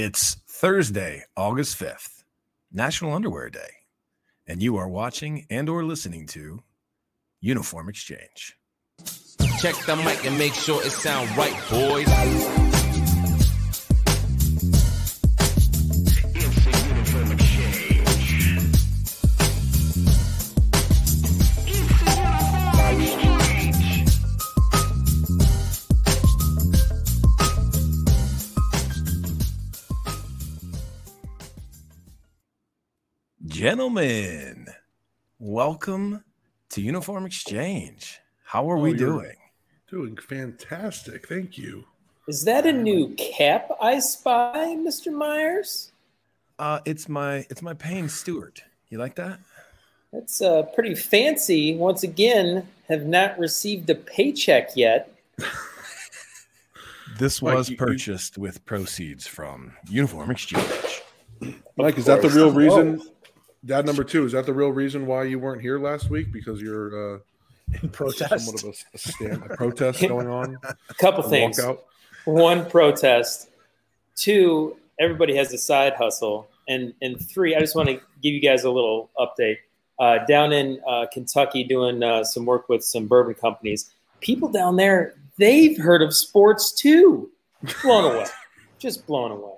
It's Thursday, August 5th, National Underwear Day, and you are watching and or listening to Uniform Exchange. Check the mic and make sure it sound right, boys. Gentlemen, welcome to Uniform Exchange. How are Oh, we doing? Doing fantastic. Thank you. Is that a new cap I spy, Mr. Myers? Uh, it's my it's my Payne Stewart. You like that? That's uh, pretty fancy. Once again, have not received a paycheck yet. This Mike, was you- you- purchased with proceeds from Uniform Exchange. Mike, is that the course. real Oh. reason? Dad number two, is that the real reason why you weren't here last week? Because you're uh, in protest. somewhat of a, a stand, a protest going on. A couple A things. walkout. One, protest. Two, everybody has a side hustle. And and three, I just want to give you guys a little update. Uh, down in uh, Kentucky, doing uh, some work with some bourbon companies. People down there, they've heard of sports too. Blown away, just blown away.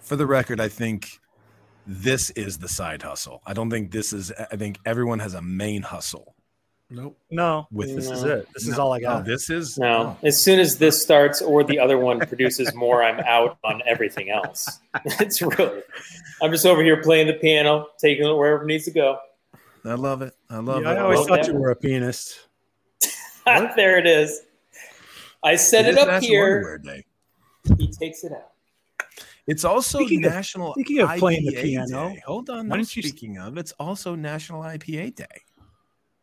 For the record, I think this is the side hustle. I don't think this is. I think everyone has a main hustle Nope. No, with this this. is it. This is all I Oh, got. this is No, as soon as this starts or the other one produces more, I'm out on everything else. It's really, I'm just over here playing the piano, taking it wherever it needs to go. I love it. I love Yeah, it. I always Well, thought you were a pianist. there it is. I set It it, is up here. Underwear He takes it out. It's also Speaking of- National. speaking of playing the piano, Day. hold on. why No, don't you s- speaking of, it's also National IPA Day.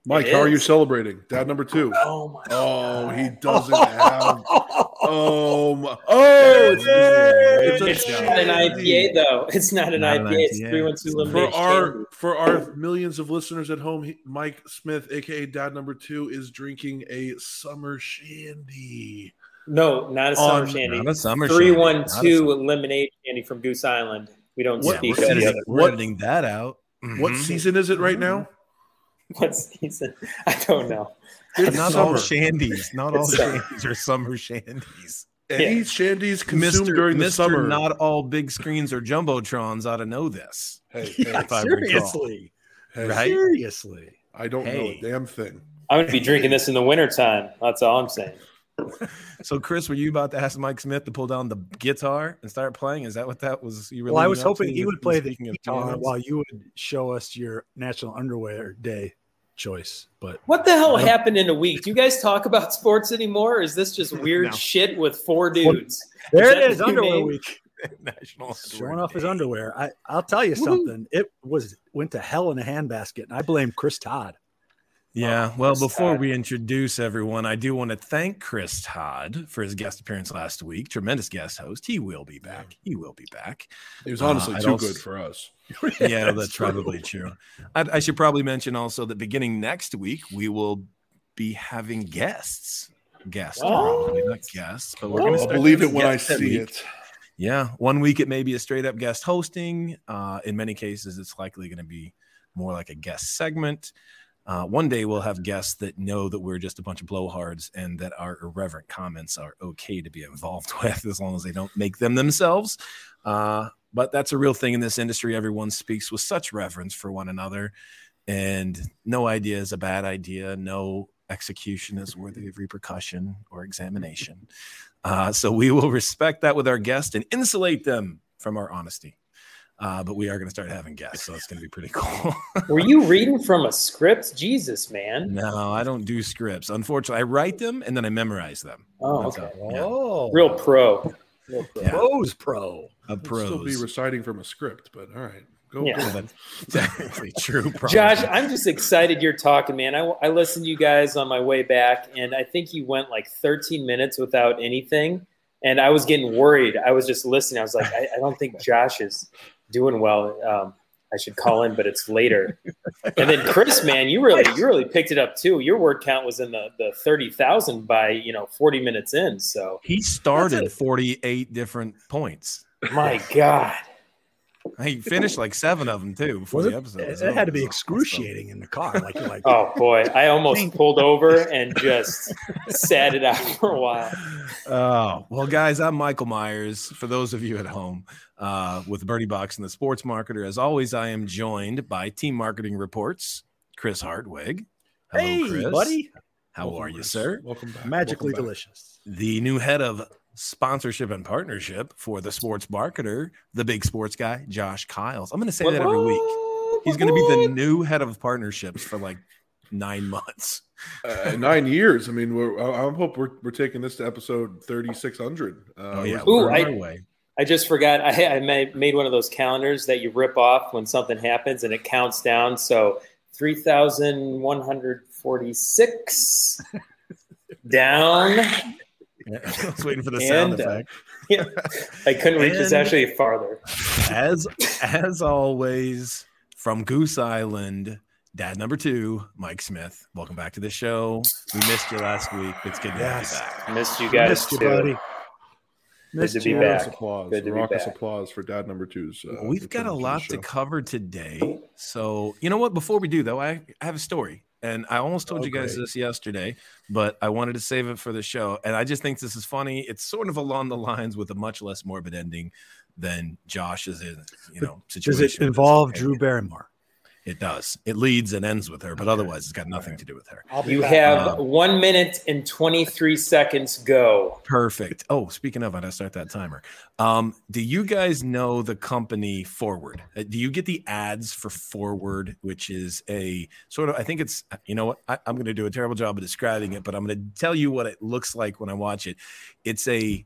Mike, It how are you celebrating? Dad number two. Oh my! Oh, he doesn't have. Oh, my, oh, it's, it's a It's not an. IPA though. It's not an Not an IPA. It's IPA. three one two For our Shandy. for our millions of listeners at home, he, Mike Smith, aka Dad number two, is drinking a summer shandy. No, not a summer shandy. Not a summer Three shandy, one not a two summer- lemonade shandy from Goose Island. We don't Yeah, speak we're of the editing, we're What- editing that out. What Mhm. season is it right now? What season? I don't know. It's Not summer. all shandies. Not all summer. shandies are summer shandies. Any Yeah. shandies consumed Mister, during the Mister summer. not all big screens or jumbotrons ought to know this. hey, Yeah, if I recall. seriously, hey, Right? seriously. I don't know a damn thing. I'm gonna be drinking this in the wintertime. That's all I'm saying. So, Chris, were you about to ask Mike Smith to pull down the guitar and start playing? Is that what that was? You really Well, I was hoping he would play the guitar while you would show us your National Underwear Day choice. But What the hell happened in a week? Do you guys talk about sports anymore? Or is this just weird No. shit with four dudes? there that it is, Underwear name? Week, National showing off his underwear. I, I'll tell you something. It was went to hell in a handbasket, and I blame Chris Todd. Yeah. Oh, Well, before Todd. we introduce everyone, I do want to thank Chris Todd for his guest appearance last week. Tremendous guest host. He will be back. He will be back. It was Uh, honestly I'd too also- good for us. Yeah, that's probably true. I, I should probably mention also that beginning next week, we will be having guests. Guests, What? probably not guests, but we're going to I'll believe it when I see it. Yeah, one week it may be a straight up guest hosting. Uh, in many cases, it's likely going to be more like a guest segment. Uh, one day we'll have guests that know that we're just a bunch of blowhards and that our irreverent comments are okay to be involved with as long as they don't make them themselves. Uh, but that's a real thing in this industry. Everyone speaks with such reverence for one another, and no idea is a bad idea. No execution is worthy of repercussion or examination. Uh, so we will respect that with our guests and insulate them from our honesty. Uh, but we are going to start having guests, so it's going to be pretty cool. Were you reading from a script? Jesus, man. no, I don't do scripts. Unfortunately, I write them and then I memorize them. Oh, That's okay. how- yeah, Oh, Real pro. Real pro. Yeah. pros pro. a I'd still be reciting from a script, but all right. Go. Yeah. go. Well, true. Probably. Josh, I'm just excited you're talking, man. I, I listened to you guys on my way back, and I think you went like 13 minutes without anything. And I was getting worried. I was just listening. I was like, I, I don't think Josh is doing well. Um, I should call in, but it's later. And then Chris, man, you really you really picked it up too. Your word count was in the the thirty thousand by you know forty minutes in. So he started 48 different points. My God. He finished like seven of them too before Was the episode. it, it had to be excruciating in the car. Like, you're like Oh boy, I almost pulled over and just sat it out for a while. Oh, well, guys, I'm Michael Myers. For those of you at home uh, with Birdie Box and the Sports Marketer, as always, I am joined by Team Marketing Reports, Chris Hartwig. Hello, hey, Chris. buddy, How Welcome, are you, sir? Welcome back. magically Welcome back. delicious. The new head of sponsorship and partnership for the Sports Marketer, the big sports guy, Josh Kiles. I'm going to say that every week. He's going to be the new head of partnerships for like nine months. Uh, nine years. I mean, we're, I, I hope we're, we're taking this to episode 3600. Uh, Oh, yeah. we're- Ooh, we're I- our. I just forgot. I, I made, made one of those calendars that you rip off when something happens and it counts down. So 3,146 down. Yeah, I was waiting for the sound And, uh, effect. Yeah, I couldn't reach this actually farther. as as always from goose island dad number two mike smith welcome back to the show we missed you last week it's good to Yes. have you back Missed you guys Missed you, too. buddy. Good Missed to be you. back. Raucous applause. Good to be Raucous back. applause for Dad number two's. Uh, we've got a lot to show. cover today so you know what before we do though i, I have a story and i almost told Oh, you guys great. this yesterday but i wanted to save it for the show and i just think this is funny it's sort of along the lines with a much less morbid ending than josh's you know Does situation it involve. Drew Barrymore? It does. It leads and ends with her, but Okay. otherwise, it's got nothing to do with her. You back. have Um, one minute and 23 seconds go. Perfect. Oh, speaking of, I gotta start that timer. Um, do you guys know the company Forward? Uh, Do you get the ads for Forward, which is a sort of? I think it's. You know what? I, I'm going to do a terrible job of describing it, but I'm going to tell you what it looks like when I watch it. It's a.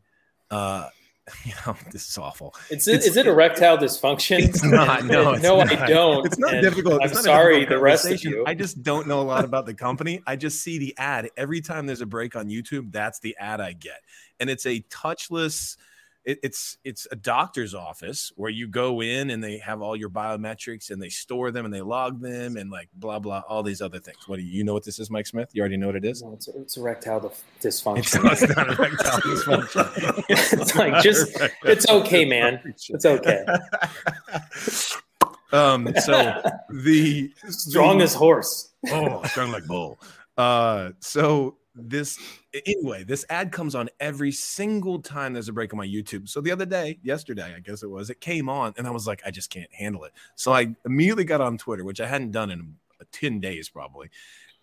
Uh, you know, this is awful. It's, It's- is it erectile dysfunction? It's not. No, it's no, not. I don't. It's not and difficult. I'm not sorry, difficult the rest of you. I just don't know a lot about the company. I just see the ad every time there's a break on YouTube. That's the ad I get, and it's a touchless. It, it's it's a doctor's office where you go in and they have all your biometrics and they store them and they log them and like blah blah all these other things. What do you, you know what this is, Mike Smith? You already know what it is. No, it's, it's erectile It's, dysfunction. it's not erectile dysfunction. it's like just it's okay, man. It's okay. Um. So the Strongest horse. oh, strong like bull. Uh, so this anyway, this ad comes on every single time there's a break on my YouTube. So the other day, yesterday, I guess it was, it came on, and I was like, I just can't handle it. So I immediately got on Twitter, which I hadn't done in uh, 10 days probably.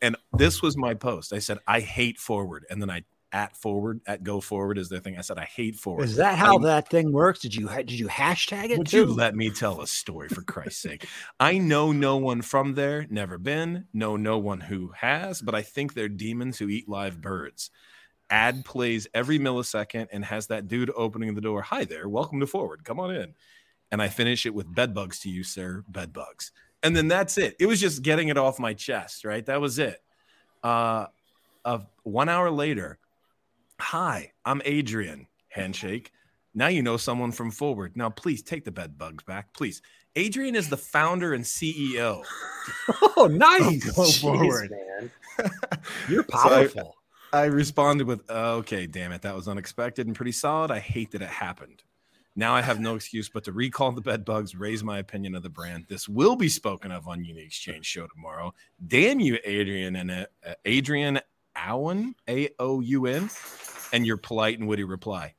And this was my post. I said, I hate forward. And then I at forward, at go forward is their thing. I said, I hate forward. Is that how I- that thing works? Did you did you hashtag it Would too? you let me tell a story for Christ's sake? I know no one from there, never been, know no one who has, but I think they're demons who eat live birds. Ad plays every millisecond and has that dude opening the door. Hi there, welcome to Forward. Come on in. And I finish it with bed bugs to you, sir. Bed bugs. And then that's it. It was just getting it off my chest, right? That was it. Uh, uh one hour later, hi, I'm Adrian. Handshake. Now you know someone from Forward. Now, please take the bed bugs back, please. Adrian is the founder and CEO. oh, nice. Go Jeez, forward. man. You're So I- powerful. I responded with, "Okay, damn it, that was unexpected and pretty solid. I hate that it happened. Now I have no excuse but to recall the bed bugs, raise my opinion of the brand. This will be spoken of on Unique Exchange show tomorrow. Damn you, Adrian and uh, uh, Adrian Aoun, A O U N, and your polite and witty reply."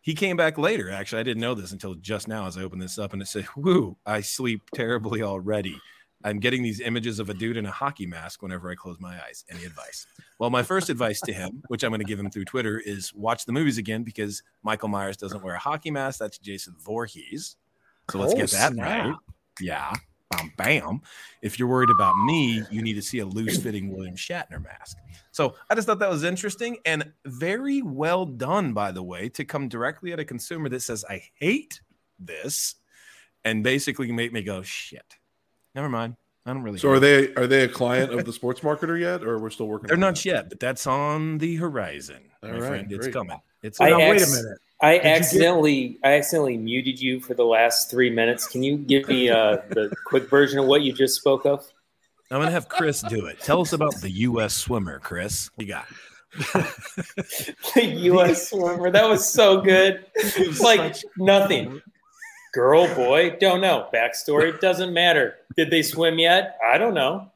He came back later. Actually, I didn't know this until just now as I opened this up, and it said, "Woo, I sleep terribly already." I'm getting these images of a dude in a hockey mask whenever I close my eyes. Any advice? Well, my first advice to him, which I'm going to give him through Twitter, is watch the movies again because Michael Myers doesn't wear a hockey mask. That's Jason Voorhees. So let's Oh, get that snap. right. Yeah. Bam, bam. If you're worried about me, you need to see a loose fitting William Shatner mask. So I just thought that was interesting and very well done, by the way, to come directly at a consumer that says, I hate this and basically make me go, shit. Never mind. I don't really. So hate are they are they a client of the sports marketer yet, or we're still working? They're on not that? yet, but that's on the horizon. All my right, friend. It's coming. It's I Now, coming. wait a minute. I you get- accidentally I accidentally muted you for the last three minutes. Can you give me uh, the quick version of what you just spoke of? I'm gonna have Chris do it. Tell us about the U.S. swimmer, Chris. You got the U.S. swimmer. That was so good. was like such- nothing. Girl, boy, don't know. Backstory doesn't matter. Did they swim yet? I don't know.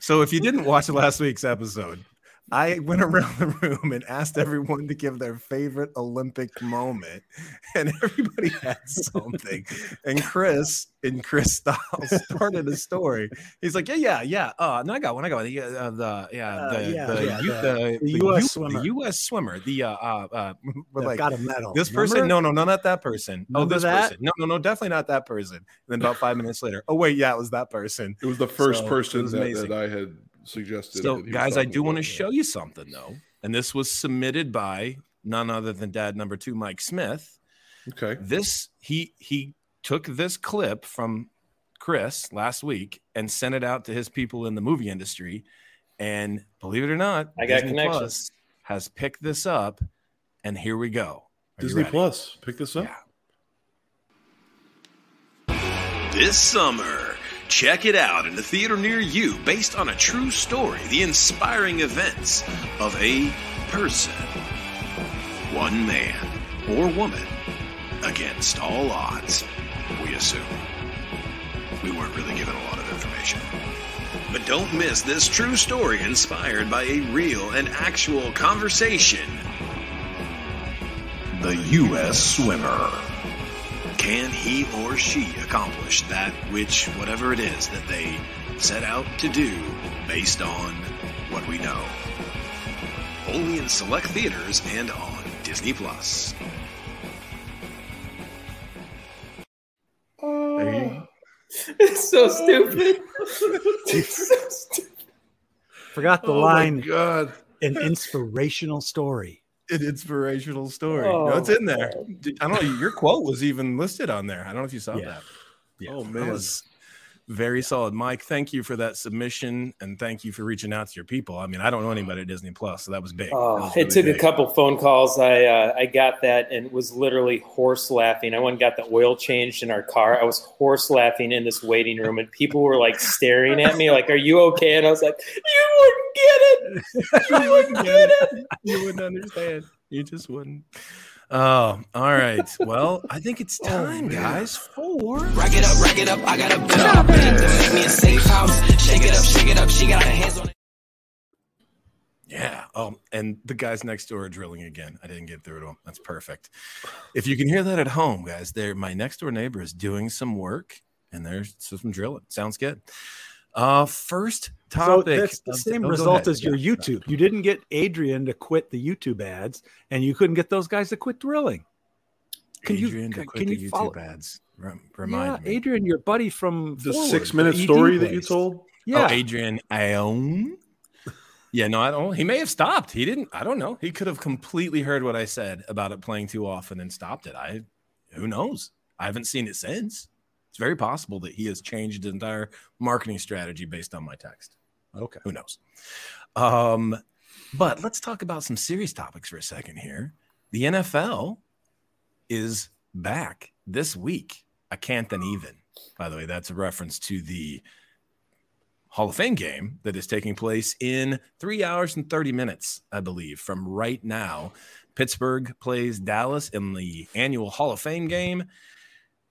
So if you didn't watch last week's episode, I went around the room and asked everyone to give their favorite Olympic moment, and everybody had something. And Chris, in Chris style, started a story. He's like, "Yeah, yeah, yeah. Uh, no, I got one. I got one. The, uh, the yeah, Uh, the, yeah, the, yeah, U- the- the, the the US U- swimmer. the U.S. swimmer. The uh, uh, uh we're like, got a medal. this person? Remember? No, no, no, not that person. Oh, this that? person. No, no, no, definitely not that person. And then about five minutes later, oh wait, yeah, it was that person. It was the first So, person that, that I had suggested. So, that he was guys, I do want to show you something though, and this was submitted by none other than Dad number two, Mike Smith. Okay. This he he took this clip from Chris last week and sent it out to his people in the movie industry, and believe it or not, I got Disney connections. Plus has picked this up, and here we go. Are Disney? Plus. Pick this up. Yeah. This summer, check it out in a theater near you based on a true story, the inspiring events of a person. One man or woman against all odds, we assume. We weren't really given a lot of information. But don't miss this true story inspired by a real and actual conversation. The U.S. Swimmer. Can he or she accomplish that which, whatever it is that they set out to do based on what we know? Only in select theaters and on Disney Plus. There you- It's so stupid. It's so stupid. Forgot the Oh my line, God. an inspirational story. An inspirational story. Oh, no, it's in there. I don't know. Your quote was even listed on there. I don't know if you saw Yeah. that. Yeah, Oh, man. was very solid, Mike. Thank you for that submission, and thank you for reaching out to your people. I mean, I don't know anybody at Disney Plus, so that was big. That Oh, was it really took a couple phone calls. I uh, I got that and was literally horse laughing. I went and got the oil changed in our car. I was horse laughing in this waiting room, and people were like staring at me, like, "Are you okay?" And I was like, "You wouldn't get it. You wouldn't get it." you wouldn't understand. You just wouldn't. Oh, all right. Well, I think it's time, guys, for Rack it up, rack it up, I got a bill. Bank to make me a safe house. Shake it up, shake it up, she got her hands on it. Yeah. Um, and the guys next door are drilling again. I didn't get through to them. That's perfect. If you can hear that at home, guys, there my next door neighbor is doing some work and there's some drilling. Sounds good. Uh first So that's the same oh, result ahead. as your Yeah. YouTube. You didn't get Adrian to quit the YouTube ads, and you couldn't get those guys to quit drilling. Can you- Adrian to quit can the you YouTube follow- ads. Rem- yeah, Remind me. Adrian, your buddy from The Forward, six minute the story that you told. Yeah, Oh, Adrian Aoun. Yeah, no, I don't. He may have stopped. He didn't. I don't know. He could have completely heard what I said about it playing too often and stopped it. I, who knows? I haven't seen it since. It's very possible that he has changed his entire marketing strategy based on my text. Okay. Who knows? Um, but let's talk about some serious topics for a second here. The NFL is back this week. I can't then even. By the way, that's a reference to the Hall of Fame game that is taking place in three hours and 30 minutes, I believe, from right now. Pittsburgh plays Dallas in the annual Hall of Fame game,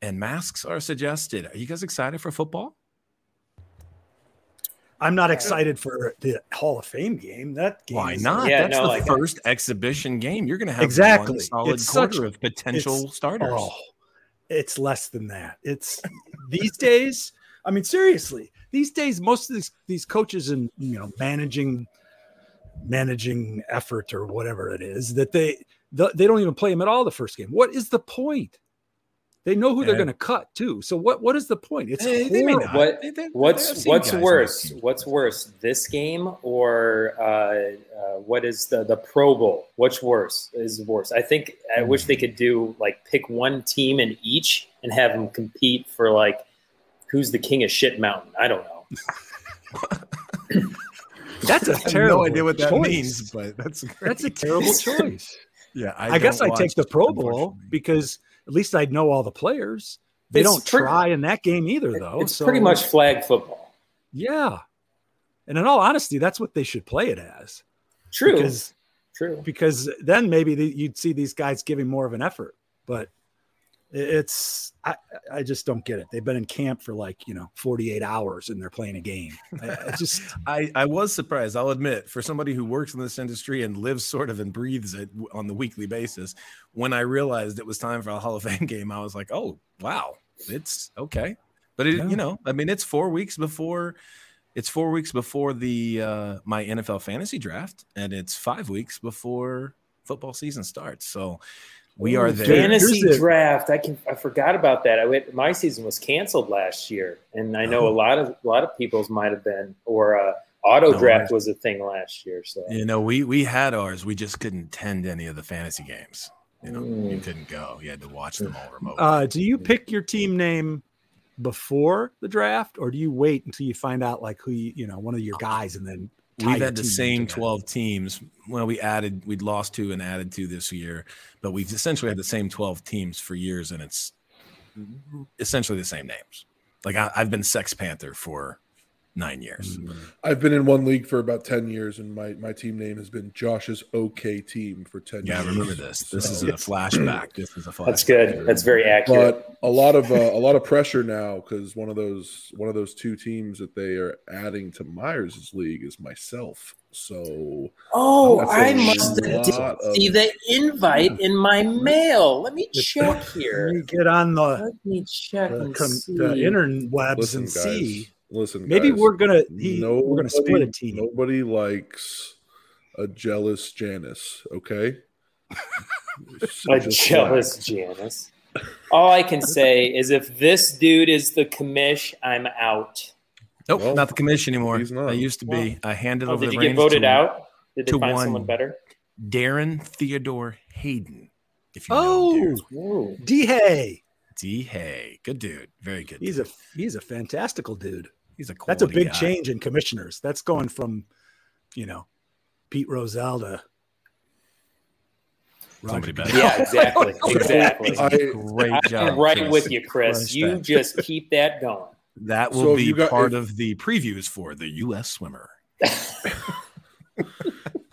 and masks are suggested. Are you guys excited for football? I'm not excited for the Hall of Fame game. That game Why not? Yeah, That's no, the like- first exhibition game. You're going to have Exactly. one solid It's quarter such- of potential it's- starters. Oh, it's less than that. It's these days. I mean, seriously, these days, most of these these coaches and you know managing managing effort or whatever it is that they the, they don't even play them at all the first game. What is the point? They know who they're going to cut too. So what what is the point? It's Hey, they may horrible. not. What- They- they- What's what's worse? What's worse, this game or uh, uh, what is the the Pro Bowl? What's worse is worse? I think I wish they could do like pick one team in each and have them compete for like who's the king of shit mountain. I don't know. That's a I have terrible. no idea what that choice. means, but that's That's a terrible choice. Yeah, I, guess I take the Pro Bowl unfortunately. because at least I'd know all the players. They It's don't pretty- try in that game either, though. it's so- pretty much flag football. yeah. And in all honesty, that's what they should play it as. True. Because True. because then maybe the, you'd see these guys giving more of an effort. But It's I, I just don't get it. They've been in camp for like you know 48 hours and they're playing a game. I, I just I, I was surprised. I'll admit, for somebody who works in this industry and lives sort of and breathes it on the weekly basis, when I realized it was time for a Hall of Fame game, I was like, "Oh, wow, it's okay." But it, Yeah. you know, I mean, it's four weeks before, it's four weeks before the uh, my NFL fantasy draft, and it's five weeks before football season starts. So we are there. Fantasy Here's the- draft. I can. I forgot about that. I went, my season was canceled last year, and I know Oh. a lot of a lot of people's might have been, or uh, auto No draft worries. was a thing last year. So You know, we we had ours. We just couldn't attend any of the fantasy games. You know, you Mm. couldn't go. You had to watch them all remote. uh, do you pick your team name before the draft or do you wait until you find out like who you, you know one of your guys and then tie We've had the same together? 12 teams. Well, we added, we'd lost two and added two this year, but we've essentially had the same 12 teams for years, and it's essentially the same names. Like I, I've been Sex Panther for nine years. I've been in one league for about 10 years, and my, my team name has been Josh's OK team for 10 Yeah, I years. remember this. This is a flashback. This is a flashback. that's good. That's very accurate. but a lot of uh, a lot of pressure now because one of those one of those two teams that they are adding to Myers' league is myself. So oh, I must have lot didn't of- see the invite in my mail. Let me check here. you get on the, Let me check the, and com- see. the interwebs listen, and guys. see Listen, maybe guys, we're gonna he, we're gonna split a team Nobody likes a jealous Janice. Okay, A Just jealous Janice. All I can say is if this dude is the commish, I'm out. Nope, Well, not the commission anymore. he's not. I used to be. I handed Oh, over did the you get voted to out? Did they to find one. someone better? Darren Theodore Hayden. If you oh Ooh. d Hay. D. Hay, good dude, very good. he's dude. a he's a fantastical dude he's a that's a big guy. change in commissioners that's going from you know pete rozelle to Somebody Roger better. Yeah, exactly. exactly. I- Great job. I'm right Chris. with you, Chris. Crushed You that. just keep that going. That will So be got- part if- of the previews for the U.S. swimmer.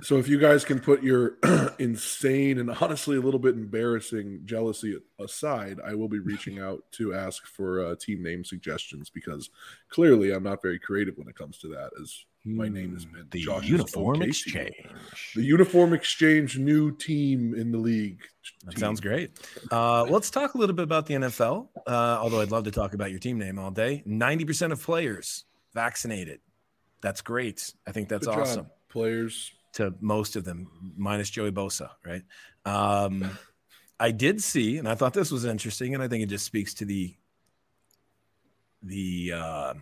So if you guys can put your insane and honestly a little bit embarrassing jealousy aside, I will be reaching out to ask for uh, team name suggestions because clearly I'm not very creative when it comes to that. As my name has been the uniform exchange. the uniform exchange new team in the league. That Team. sounds great. Uh, let's talk a little bit about the NFL. Uh, although I'd love to talk about your team name all day. Ninety percent of players vaccinated. That's great. I think that's Good job, awesome. players. To most of them, minus Joey Bosa, right? Um, I did see, and I thought this was interesting, and I think it just speaks to the the uh,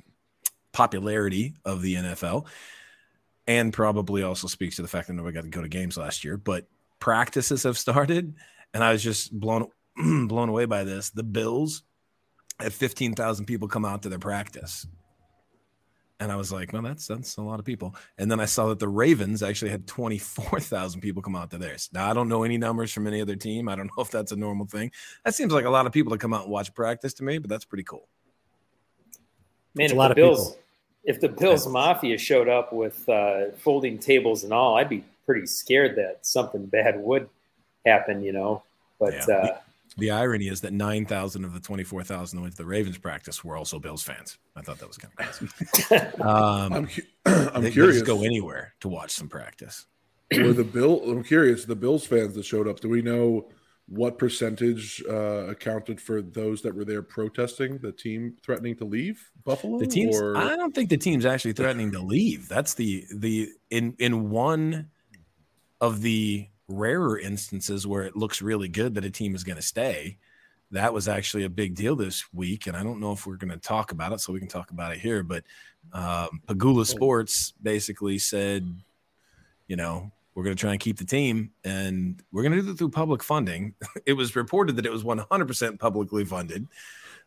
popularity of the NFL, and probably also speaks to the fact that nobody got to go to games last year. But practices have started, and I was just blown blown away by this. The Bills had fifteen thousand people come out to their practice. And I was like, well, that's that's a lot of people. And then I saw that the Ravens actually had 24,000 people come out to theirs. Now, I don't know any numbers from any other team. I don't know if that's a normal thing. That seems like a lot of people to come out and watch practice to me, but that's pretty cool. Man, a if lot the of Bills, people. if the Bills Mafia showed up with uh, folding tables and all, I'd be pretty scared that something bad would happen. You know, but Yeah. uh, The irony is that 9,000 of the 24,000 that went to the Ravens practice were also Bills fans. I thought that was kind of crazy. Um, I'm cu- I'm they, they curious. just go anywhere to watch some practice. were the Bill? I'm curious. The Bills fans that showed up. Do we know what percentage uh, accounted for those that were there protesting the team threatening to leave Buffalo? The teams. Or I don't think the team's actually threatening to leave. That's the the in in one of the rarer instances where it looks really good that a team is going to stay. That was actually a big deal this week, and I don't know if we're going to talk about it, so we can talk about it here. But um, Pegula Sports basically said, you know, we're going to try and keep the team, and we're going to do it through public funding. It was reported that it was 100% publicly funded,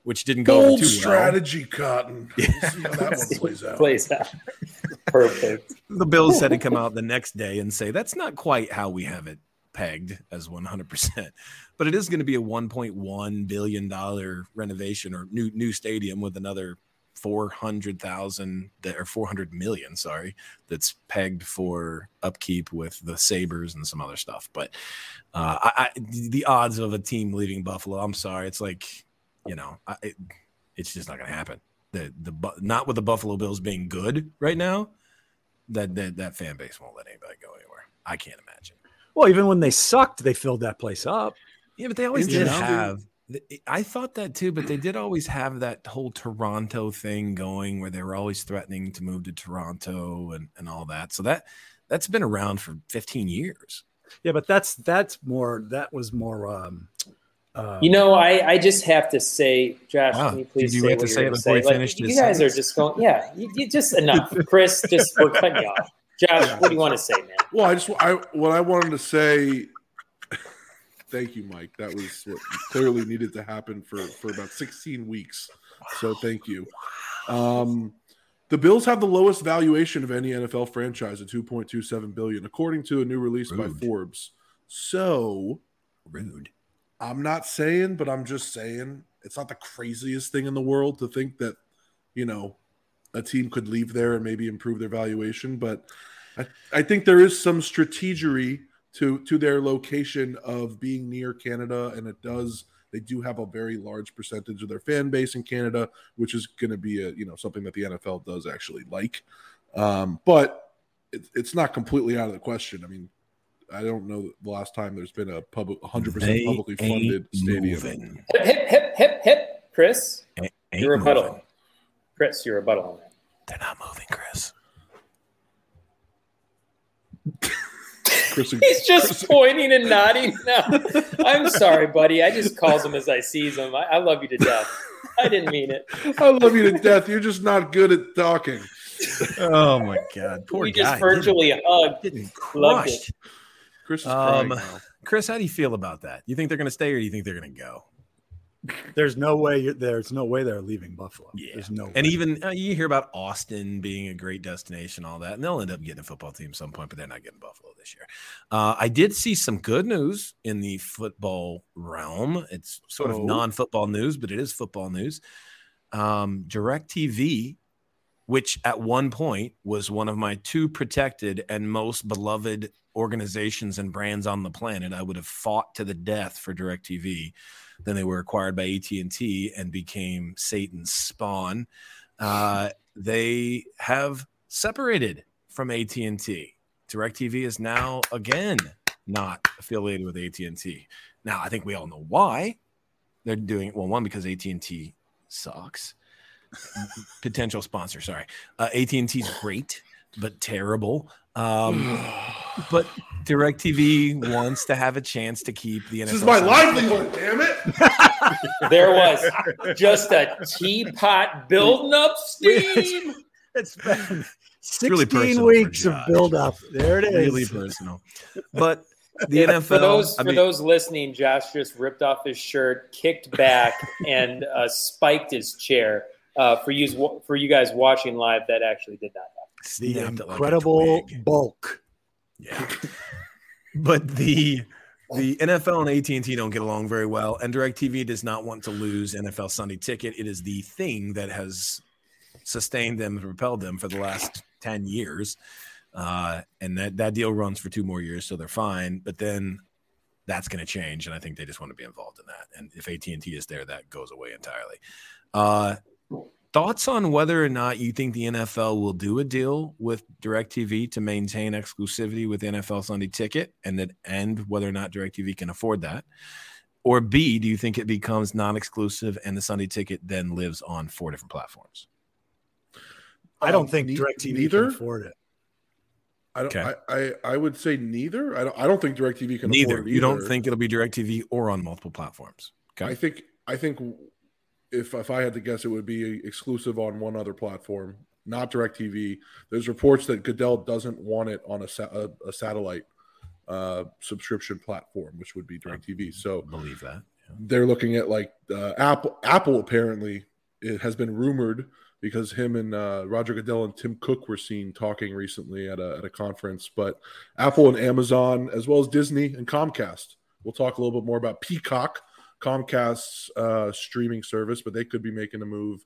which didn't go over bold too well. strategy, Cotton. We'll see how that one plays out. plays out perfect. the Bills had to come out the next day and say that's not quite how we have it pegged as 100%, but it is going to be a 1.1 billion dollar renovation or new new stadium with another 400,000 that or 400 million, sorry, that's pegged for upkeep with the Sabres and some other stuff. But uh, I, I, the odds of a team leaving Buffalo, I'm sorry, it's like, you know, I, it, it's just not going to happen. The, the, not with the Buffalo Bills being good right now, that, that, that fan base won't let anybody go anywhere. I can't imagine. Well, even when they sucked, they filled that place up. Yeah, but they always did have I thought that too, but they did always have that whole Toronto thing going where they were always threatening to move to Toronto and, and all that. So that that's been around for 15 years. Yeah, but that's that's more that was more um um, you know, I, I just have to say, Josh, wow. can you please you say what to say before say? Like, you guys are just going, yeah, you, you just enough. Chris, just we're cutting you off. Josh, what do you want to say, man? Well, I just I what I wanted to say Thank you, Mike. That was what clearly needed to happen for for about 16 weeks. So thank you. Um, the Bills have the lowest valuation of any NFL franchise at 2.27 billion, according to a new release rude. by Forbes. So rude. I'm not saying, but I'm just saying it's not the craziest thing in the world to think that, you know, a team could leave there and maybe improve their valuation. But I, I think there is some strategery to to their location of being near Canada, and it does. They do have a very large percentage of their fan base in Canada, which is going to be a you know something that the NFL does actually like. Um, but it, it's not completely out of the question. I mean, I don't know the last time there's been a public 100 percent publicly funded stadium. Moving. Hip hip hip hip, Chris. Ain't your rebuttal. Moving. Chris, your rebuttal on that. They're not moving, Chris. Chris, He's just Chris. pointing and nodding now. I'm sorry, buddy. I just calls him as I sees him. I, I love you to death. I didn't mean it. I love you to death. You're just not good at talking. Oh my god, poor we guy. just virtually didn't, hugged. Didn't crushed. Chris is um, Chris, how do you feel about that? You think they're going to stay, or do you think they're going to go? There's no way. There's no way they're leaving Buffalo. Yeah. There's no. And way. even uh, you hear about Austin being a great destination, all that, and they'll end up getting a football team some point, but they're not getting Buffalo this year. Uh, I did see some good news in the football realm. It's sort oh. of non-football news, but it is football news. Um, Directv, which at one point was one of my two protected and most beloved organizations and brands on the planet, I would have fought to the death for Directv then they were acquired by AT&T and became Satan's spawn. Uh, they have separated from AT&T. DirecTV is now again not affiliated with AT&T. Now, I think we all know why. They're doing it. well one because AT&T sucks. Potential sponsor, sorry. Uh, AT&T's great but terrible. Um, but DirecTV wants to have a chance to keep the NFL. This is my livelihood, damn it! there was just a teapot building up steam. it's been 16 really weeks of build up. There it is. Really personal. But the NFL. For those for mean, those listening, Josh just ripped off his shirt, kicked back, and uh, spiked his chair. Uh, for you for you guys watching live, that actually did not happen the incredible like bulk. Yeah. but the the NFL and AT&T don't get along very well and DirecTV does not want to lose NFL Sunday ticket. It is the thing that has sustained them and propelled them for the last 10 years. Uh, and that, that deal runs for two more years, so they're fine. But then that's going to change, and I think they just want to be involved in that. And if AT and T is there, that goes away entirely. Uh, thoughts on whether or not you think the NFL will do a deal with DirecTV to maintain exclusivity with NFL Sunday Ticket and then end whether or not DirecTV can afford that? Or B, do you think it becomes non-exclusive and the Sunday Ticket then lives on four different platforms? I don't um, think DirecTV neither? can afford it. I don't. Okay. I, I, I would say neither. I don't. I don't think Directv can afford it. neither. You don't think it'll be Directv or on multiple platforms. Okay. I think. I think if if I had to guess, it would be exclusive on one other platform, not DirecTV. There's reports that Goodell doesn't want it on a, sa- a, a satellite uh, subscription platform, which would be DirecTV. So believe that yeah. they're looking at like uh, Apple. Apple apparently it has been rumored because him and uh, Roger Goodell and Tim Cook were seen talking recently at a, at a conference. But Apple and Amazon, as well as Disney and Comcast, we'll talk a little bit more about Peacock Comcast's uh, streaming service, but they could be making a move.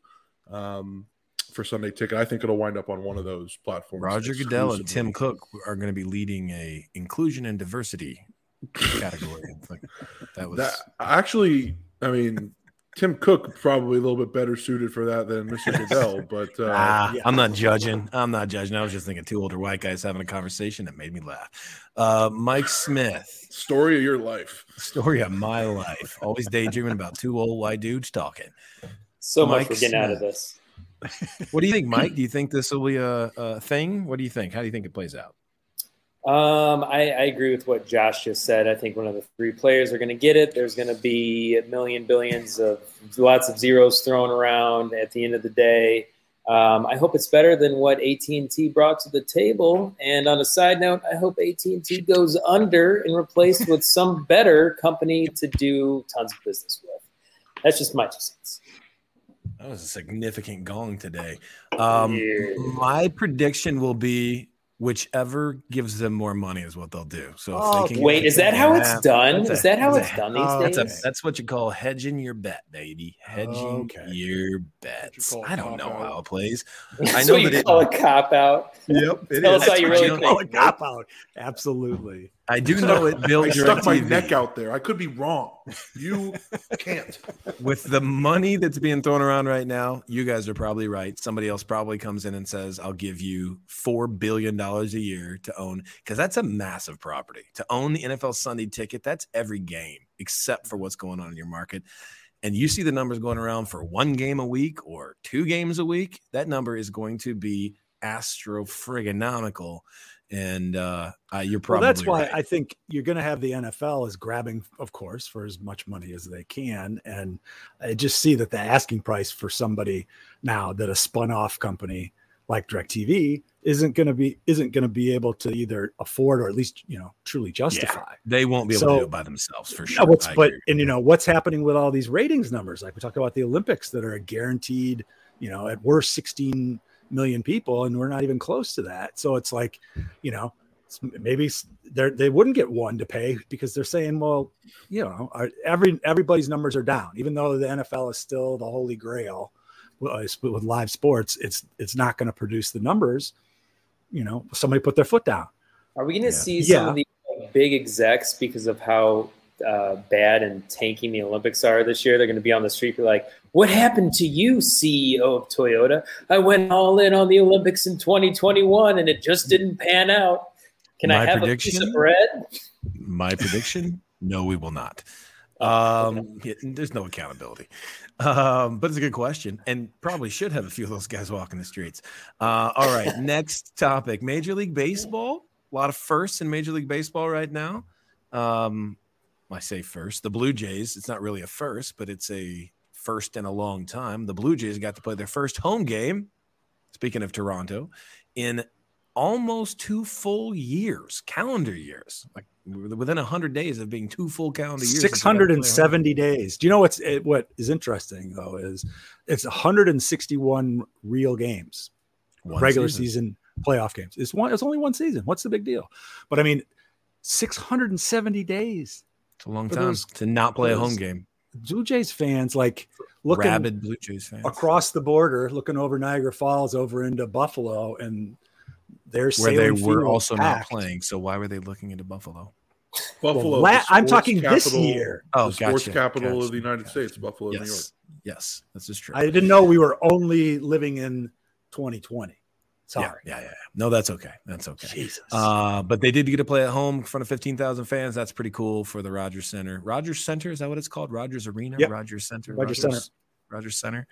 Um, for Sunday Ticket. I think it'll wind up on one of those platforms. Roger Goodell and. Tim Cook are going to be leading a inclusion and diversity category. That was That actually, I mean, Tim Cook probably a little bit better suited for that than Mr. Goodell, but uh, Ah, yeah. I'm not judging. I'm not judging. I was just thinking two older white guys having a conversation that made me laugh. Uh, Mike Smith, story of your life. story of my life. Always daydreaming about two old white dudes talking. So Mike we're getting out of this. What do you think, Mike? Do you think this will be a, a thing? What do you think? How do you think it plays out? Um, I, I agree with what Josh just said. I think one of the three players are going to get it. There's going to be a million billions of lots of zeros thrown around at the end of the day. Um, I hope it's better than what AT&T brought to the table. And on a side note, I hope AT&T goes under and replaced with some better company to do tons of business with. That's just my two cents. That was a significant gong today. Um, Yeah. My prediction will be whichever gives them more money is what they'll do. So if Oh, can wait, is that how it's done? Is that how it's done these oh, days? That's, a, that's what you call hedging your bet, baby. Hedging Okay. your bets. I don't know cop-out. how it plays. That's I know what you it- call a cop out. Yep. it Tell us how you really a cop out. Absolutely. I do know it I builds your stuck my neck out there. I could be wrong. You can't. with the money that's being thrown around right now, you guys are probably right. Somebody else probably comes in and says, I'll give you $4 billion a year to own, because that's a massive property. To own the NFL Sunday ticket, that's every game except for what's going on in your market. And you see the numbers going around for one game a week or two games a week, that number is going to be astro frigonomical. And uh, you're probably Well, that's why right. I think you're going to have the NFL is grabbing, of course, for as much money as they can, and I just see that the asking price for somebody now that a spun off company like Directv isn't going to be isn't going to be able to either afford or at least you know truly justify. they won't be able to do it by themselves for sure. I but agree. and you know what's happening with all these ratings numbers? Like we talk about the Olympics that are a guaranteed, you know, at worst 16 million people, and we're not even close to that. So it's like, you know, maybe they they wouldn't get one to pay because they're saying, well, you know, our, every everybody's numbers are down, even though the NFL is still the holy grail with, uh, with live sports. It's it's not going to produce the numbers. You know, somebody put their foot down. Are we going to Yeah. see some Yeah. of the uh, big execs because of how uh, bad and tanking the Olympics are this year? They're going to be on the street, like, "What happened to you, CEO of Toyota? I went all in on the Olympics in 2021, and it just didn't pan out. Can I My have a piece of bread?" My prediction: No, we will not. Um, yeah, there's no accountability, um, but it's a good question, and probably should have a few of those guys walking the streets. Uh, all right, next topic: Major League Baseball. A lot of firsts in Major League Baseball right now. Um, I say first, the Blue Jays. It's not really a first, but it's a first in a long time. The Blue Jays got to play their first home game. Speaking of Toronto, in almost two full years, calendar years, like within hundred days of being two full calendar years. since they got to play home. 670 days. Do you know what's it, what is interesting though is it's 161 real games, One regular season. playoff games. It's one. It's only one season. What's the big deal? But I mean, 670 days. It's a long for time to not play a home game. Blue Jays fans like looking Rabid Blue Jays fans. across the border, looking over Niagara Falls over into Buffalo, and they're where they were field also not playing. So why were they looking into Buffalo? Buffalo. la- I'm sports talking this year. Oh, the sports gotcha, capital gotcha, of the United gotcha. States, Buffalo, New York. Yes, yes, this is true. I didn't know we were only living in 2020. Sorry. Yeah, yeah, yeah. No, that's okay. That's okay. Jesus. Uh, but they did get to play at home in front of 15,000 fans. That's pretty cool for the Rogers Center. Rogers Center, is that what it's called? Rogers Arena? Yep. Rogers Center? Rogers Center. Rogers Center.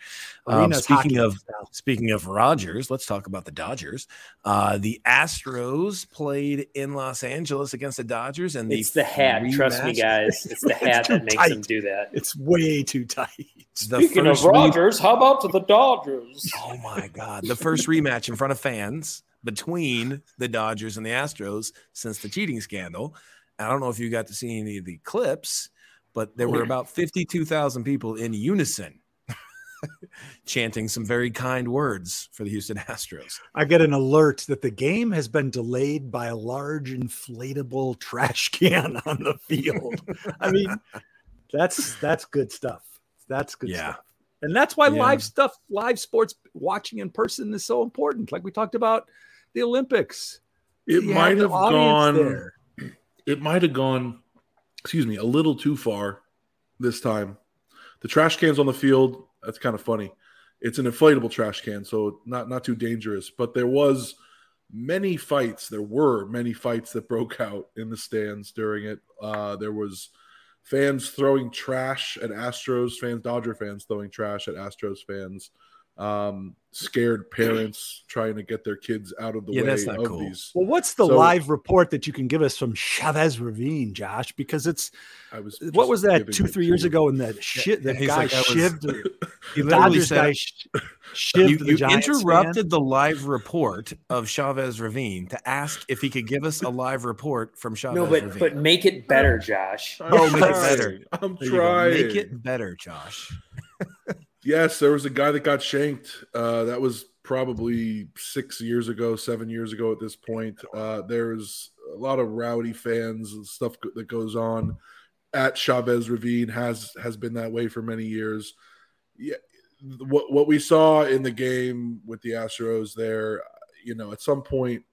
Um, speaking of style. speaking of Rogers, let's talk about the Dodgers. Uh, the Astros played in Los Angeles against the Dodgers, and It's the hat. Trust me, guys. It's the hat too that makes tight. them do that. it's way too tight. The Speaking of first re- Rogers, how about to the Dodgers? Oh my God. The first rematch in front of fans between the Dodgers and the Astros since the cheating scandal. I don't know if you got to see any of the clips, but there were about 52,000 people in unison chanting some very kind words for the Houston Astros. I get an alert that the game has been delayed by a large inflatable trash can on the field. I mean, that's that's good stuff. That's good Yeah. stuff. And that's why Yeah. live stuff, live sports watching in person is so important. Like we talked about the Olympics. It You might the have gone. there. It might have gone. Excuse me, a little too far this time. The trash cans on the field. That's kind of funny. It's an inflatable trash can, so not not too dangerous. But there was many fights. There were many fights that broke out in the stands during it. Uh, there was fans throwing trash at Astros fans, Dodger fans throwing trash at Astros fans. Um, scared parents trying to get their kids out of the Yeah, way that's not of cool. these. Well, what's the So- live report that you can give us from Chavez Ravine, Josh? Because it's I was what was that two, three years ago? And that shit, that he's guy like, shivved, He the literally Dodgers said, guy sh- shivved you, the you Giants fan. interrupted the live report of Chavez Ravine to ask if he could give us a live report from Chavez No, but Ravine. but make it better, Josh. I'm Oh, make it better. I'm There trying. Make it better, Josh. Yes, there was a guy that got shanked. Uh, that was probably six years ago, seven years ago at this point. Uh, there's a lot of rowdy fans and stuff that goes on at Chavez Ravine has has been that way for many years. Yeah, what what we saw in the game with the Astros there, you know, at some point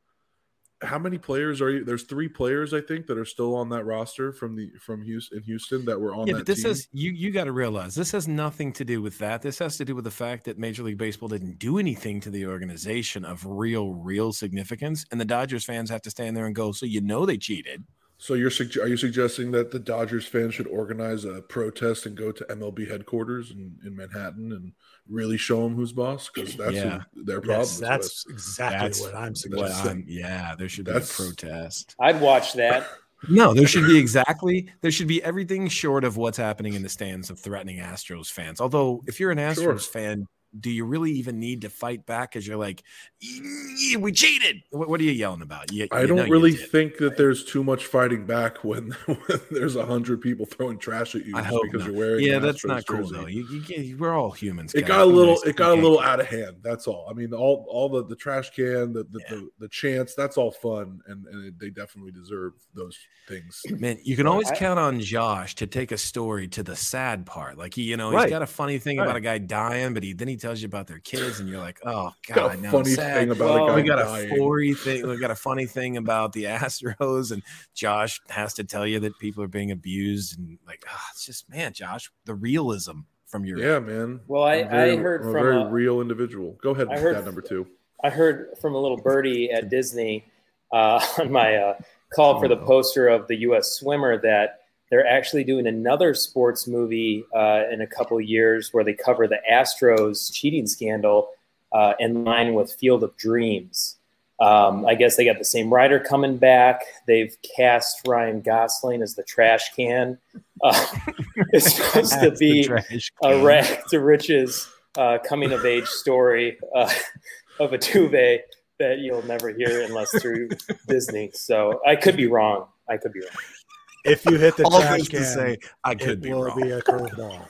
how many players are you? There's three players I think that are still on that roster from the from Houston in Houston that were on yeah, that but this team. has you you got to realize this has nothing to do with that. This has to do with the fact that Major League Baseball didn't do anything to the organization of real, real significance, and the Dodgers fans have to stand there and go, "So you know they cheated." So you're sugge- are you suggesting that the Dodgers fans should organize a protest and go to MLB headquarters in, in Manhattan and really show them who's boss? Because that's Yeah. who their problem. Yes, is that's exactly That's what I'm What suggesting. I'm- yeah, there should be a protest. I'd watch that. No, there should be exactly there should be everything short of what's happening in the stands of threatening Astros fans. Although, if you're an Astros Sure. fan, do you really even need to fight back? Because you're like, we cheated. What, what are you yelling about? You, I you don't really think that there's too much fighting back when, when there's a hundred people throwing trash at you I hope because not. you're wearing. Yeah, that's Astros not cool jersey. though. You, you, we're all humans. It guys. got a little. nice It got a little out of hand. That's all. I mean, all all the the trash can, the the, Yeah. the, the chants. That's all fun, and and they definitely deserve those things. Man, you can always I- count on Josh to take a story to the sad part. Like he, you know, Right. he's got a funny thing about a guy dying, but he then he tells you about their kids, and you're like, oh god, now funny sad. thing about Well, a we got dying. a story thing. We got a funny thing about the Astros, and Josh has to tell you that people are being abused, and like, ah, it's just man, Josh, the realism from your Yeah, man. Well, I- I'm very- I heard I'm a very a- real individual. Go ahead, I heard- guy number two. I heard from a little birdie at Disney uh, on my uh, call for the poster of the U.S. swimmer that they're actually doing another sports movie uh, in a couple years where they cover the Astros cheating scandal uh, in line with Field of Dreams. Um, I guess they got the same writer coming back. They've cast Ryan Gosling as the trash can. Uh, it's supposed to be a rag to riches uh, coming of age story uh, of a duvet that you'll never hear unless through Disney. So I could be wrong. I could be wrong. If you hit the All trash can, to say, I could it be will wrong. be a curveball.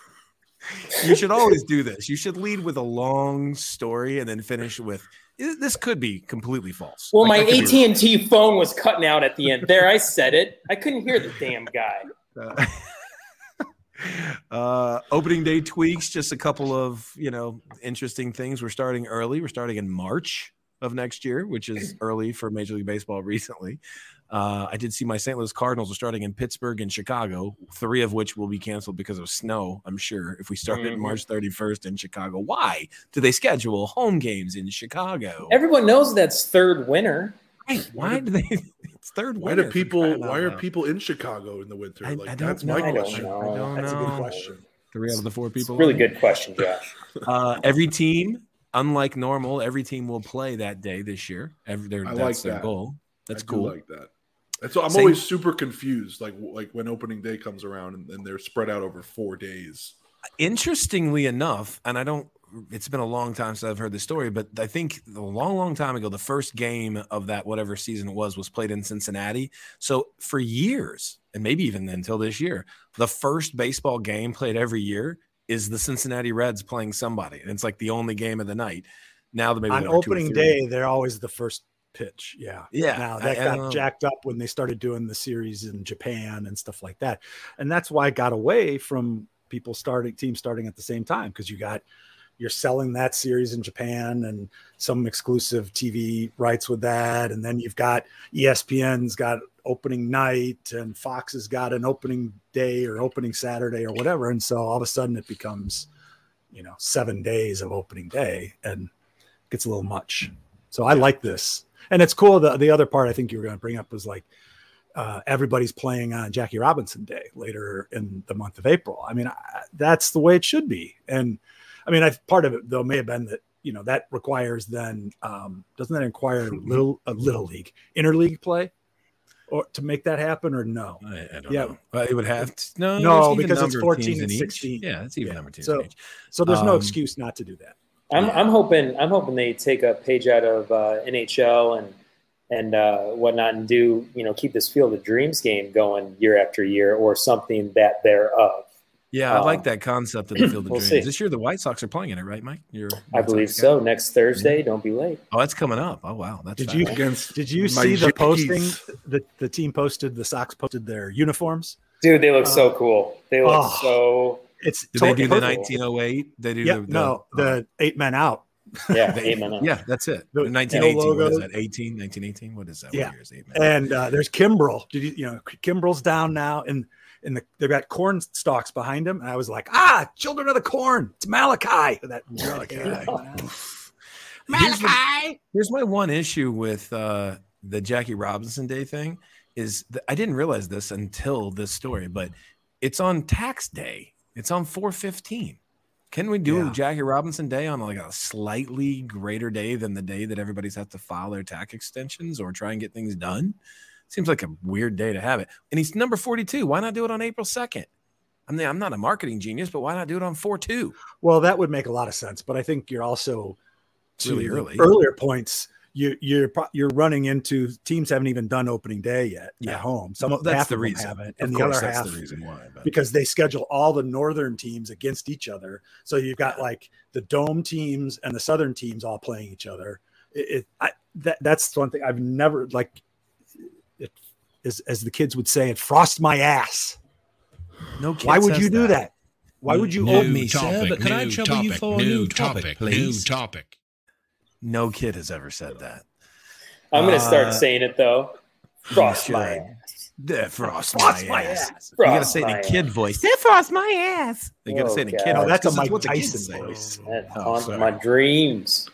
you should always do this. You should lead with a long story and then finish with "Eh, this could be completely false. Well, Like, my I could be AT and T phone was cutting out at the end. There, I said it. I couldn't hear the damn guy. wrong. uh, opening day tweaks, just a couple of you know interesting things. We're starting early. We're starting in March of next year, which is early for Major League Baseball recently. Uh, I did see my St. Louis Cardinals are starting in Pittsburgh and Chicago, three of which will be canceled because of snow. I'm sure if we start it Mhm. March 31st in Chicago, why do they schedule home games in Chicago? Everyone knows that's third winter. Right, Why do they? It's third. Why winter, do people? Why are loud. people in Chicago in the winter? I- like I don't that's know. my I don't question. know. I don't That's a good question. Three out of the four It's people. really good question, Josh. Uh, every team, unlike normal, every team will play that day this year. Every, their, I that's like their that. goal. That's I cool. like that. And so I'm Same- always super confused, like like when opening day comes around and, and they're spread out over four days. Interestingly enough, and I don't. It's been a long time since I've heard this story, but I think a long, long time ago, the first game of that whatever season it was was played in Cincinnati. So for years, and maybe even until this year, the first baseball game played every year is the Cincinnati Reds playing somebody, and it's like the only game of the night. Now that maybe On there are two opening day, they're always the first pitch. Yeah. Yeah, Now that I got don't- jacked up when they started doing the series in Japan and stuff like that. And that's why it got away from people starting teams starting at the same time because you got you're selling that series in Japan and some exclusive TV rights with that, and then you've got ESPN's got opening night and Fox has got an opening day or opening Saturday or whatever, and so all of a sudden it becomes you know seven days of opening day and gets a little much. So I like this, and it's cool. The the other part I think you were going to bring up was like uh, everybody's playing on Jackie Robinson Day later in the month of April. I mean, I, that's the way it should be. And I mean, I, part of it though may have been that you know that requires then um, doesn't that require a little a little league interleague play or to make that happen or no? I, I don't Yeah. know. Uh, it would have to. No, No, because it's 14 and 16. Yeah, it's even Yeah. number of teams So- So there's no Um, excuse not to do that. I'm, Yeah. I'm hoping I'm hoping they take a page out of uh, NHL and and uh, whatnot and do you know keep this Field of Dreams game going year after year or something that thereof. Yeah, I Um, like that concept of the Field of we'll Dreams. see. This year, the White Sox are playing in it, right, Mike? You're I believe Sox guy? so. Next Thursday, don't be late. Oh, that's coming up. Oh, wow. That's Did fast. you- against Did you see the posting? Yankees. The the team posted the Sox posted their uniforms. Dude, they look so cool. They look oh. so It's Did they do the 1908? They do Yeah, the, the no, the eight men out. yeah, the- eight minutes. yeah, that's it. The The 1918. What logo. is that? 18, 1918? What is that? Yeah. What year is eight man? And uh, there's Kimbrel. Did you, you know, Kimbrel's down now, and and the, they've got corn stalks behind him. And I was like, ah, children of the corn. It's Malachi. That Malachi. Malachi. Here's, here's my one issue with uh, the Jackie Robinson Day thing is that I didn't realize this until this story, but it's on tax day. It's on 415. Can we do Yeah. Jackie Robinson Day on like a slightly greater day than the day that everybody's have to file their tax extensions or try and get things done? Seems like a weird day to have it. And he's number 42. Why not do it on April 2nd? I mean, I'm not a marketing genius, but why not do it on 4 2? Well, that would make a lot of sense, but I think you're also to Really early. earlier points. You, you're you're running into teams haven't even done opening day yet Yeah. at home. Some Well, of that's the reason. haven't, and the other that's half the reason why. But. because they schedule all the northern teams against each other. So you've got like the dome teams and the southern teams all playing each other. It, it I, that that's one thing I've never like. It as as the kids would say, it frost my ass. no kid Why would you do that? Why would you New open me? topic, but could I new trouble you for a new new topic, topic? please? New topic. No kid has ever said that. I'm gonna start Uh, saying it though. Frost my should. ass. Yeah, frost, Frost my, my ass. ass. You gotta say it in a kid ass. voice. Yeah, frost my ass. You gotta Oh, say it in a God. kid No, voice. that's a 'cause Mike what the kids Tyson say. voice. That Oh, haunts sorry. my dreams.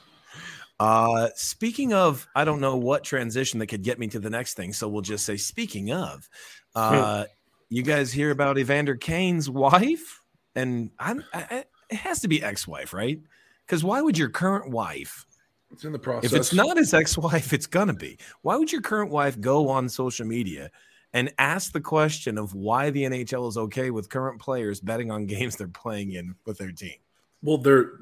Uh, speaking of, I don't know what transition that could get me to the next thing, so we'll just say, speaking of, uh, you guys hear about Evander Kane's wife, and I'm, I, I, it has to be ex-wife, right? Because why would your current wife It's in the process. If it's not his ex-wife, it's gonna be. Why would your current wife go on social media and ask the question of why the NHL is okay with current players betting on games they're playing in with their team? well, they're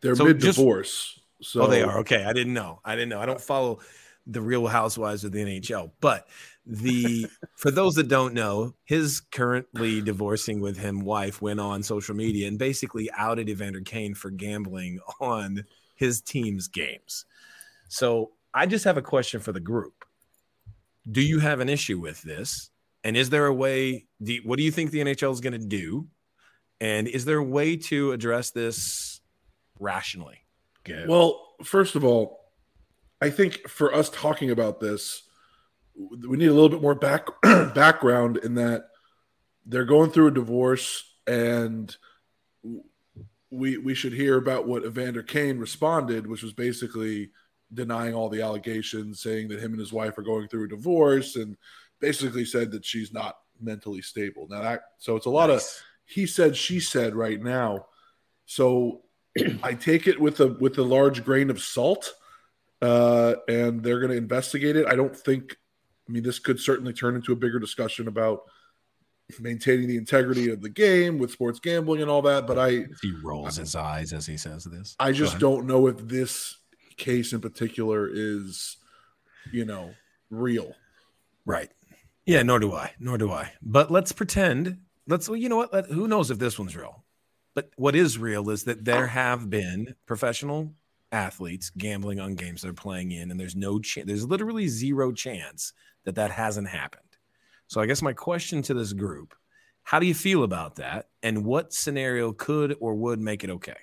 they're So mid divorce. So oh, they are okay. I didn't know. I didn't know. I don't follow the Real Housewives of the NHL, but the for those that don't know, his currently divorcing with him wife went on social media and basically outed Evander Kane for gambling on his team's games. So I just have a question for the group. Do you have an issue with this? And is there a way? Do you- what do you think the NHL is going to do? And is there a way to address this rationally? Go. Well, first of all, I think for us talking about this, we need a little bit more back background in that they're going through a divorce, and we we should hear about what Evander Kane responded, which was basically denying all the allegations, saying that him and his wife are going through a divorce, and basically said that she's not mentally stable. Now that so it's a lot of he said she said right now so i take it with a with a large grain of salt uh and they're going to investigate it i don't think i mean this could certainly turn into a bigger discussion about maintaining the integrity of the game with sports gambling and all that but i He rolls his eyes as he says this. i just don't know if this case in particular is you know real Right. Yeah, nor do I. Nor do I. But let's pretend. Let's, well, you know what? Let, who knows if this one's real? But what is real is that there oh. have been professional athletes gambling on games they're playing in, and there's no chance, there's literally zero chance that that hasn't happened. So I guess my question to this group How do you feel about that? And what scenario could or would make it okay?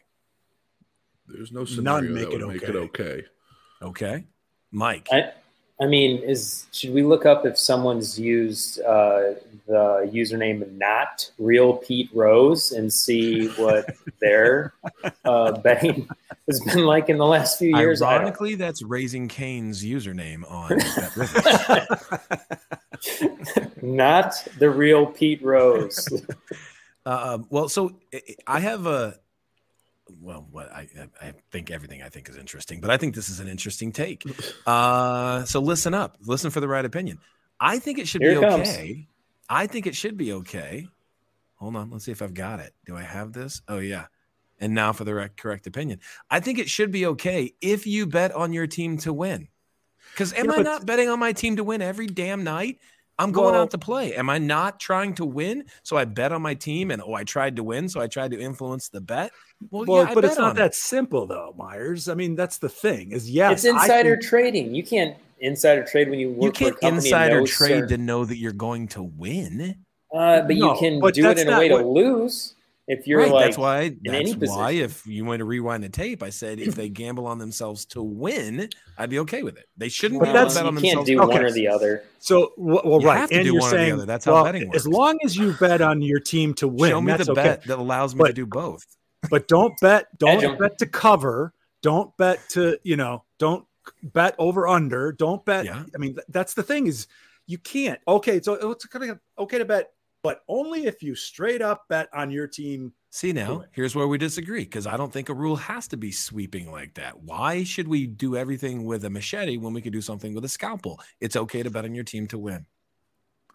There's no scenario make that it would make it okay. Okay. Mike. I, I mean, is should we look up if someone's used uh, the username not real Pete Rose and see what their uh, betting has been like in the last few years? Ironically, that's Raising Kane's username on not the real Pete Rose. Uh, well, so I- I have a well, what I I think everything I think is interesting, but I think this is an interesting take. Uh, so listen up, listen for the right opinion. I think it should Here be it okay. I think it should be okay. Hold on, let's see if I've got it. Do I have this? Oh yeah. And now for the rec- correct opinion. I think it should be okay if you bet on your team to win. Because am Yeah, I not betting on my team to win every damn night? I'm going Well- out to play. Am I not trying to win? So I bet on my team and oh, I tried to win. So I tried to influence the bet. Well, Well, yeah, but it's not that it. simple though, Myers. I mean, that's the thing. Is yes, it's insider think- trading. You can't insider trade when you work You can't for a company insider know trade certain- to know that you're going to win. Uh, but No, you can but do it in a not way to lose if you're right. like that's why. That's any why. If you want to rewind the tape, I said if they gamble on themselves to win, I'd be okay with it. They shouldn't But be able that's- to bet on you can't themselves. do Okay. one or the other. So well, well You right, have to and do you're one or the saying other. That's how well, betting works. As long as you bet on your team to win, Show me that's the okay. bet that allows me to do both. But don't bet. Don't bet to cover. Don't bet to you know. Don't bet over under. Don't bet. Yeah. I mean, th- that's the thing is you can't. Okay, so oh, it's kind of okay to bet, but only if you straight up bet on your team. See now, win. here's where we disagree because I don't think a rule has to be sweeping like that. Why should we do everything with a machete when we could do something with a scalpel? It's okay to bet on your team to win.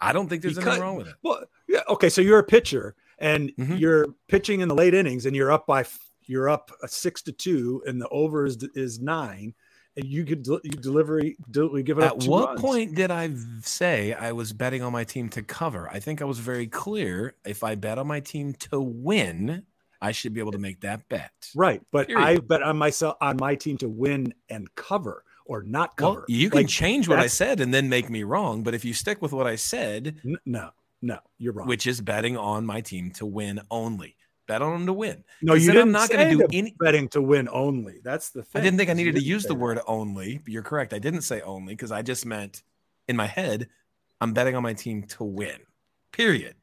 I don't think there's Because- anything wrong with it. Well, yeah. Okay, so you're a pitcher and Mhm. you're pitching in the late innings, and you're up by you're up a six to two, and the over is is nine, and you could you deliver del- we give it up At what runs. point did i say I was betting on my team to cover? I think I was very clear. If I bet on my team to win, I should be able to make that bet. Right, but Period. I bet on myself on my team to win and cover or not cover. Well, you can Like, change what I said and then make me wrong. But if you stick with what I said, N- no, no, you're wrong. which is betting on my team to win only, bet on them to win. No, you then I'm didn't gonna do any- betting to win only. That's the I didn't think I needed to use the word only. But you're correct. I didn't say only because I just meant in my head, I'm betting on my team to win. Period.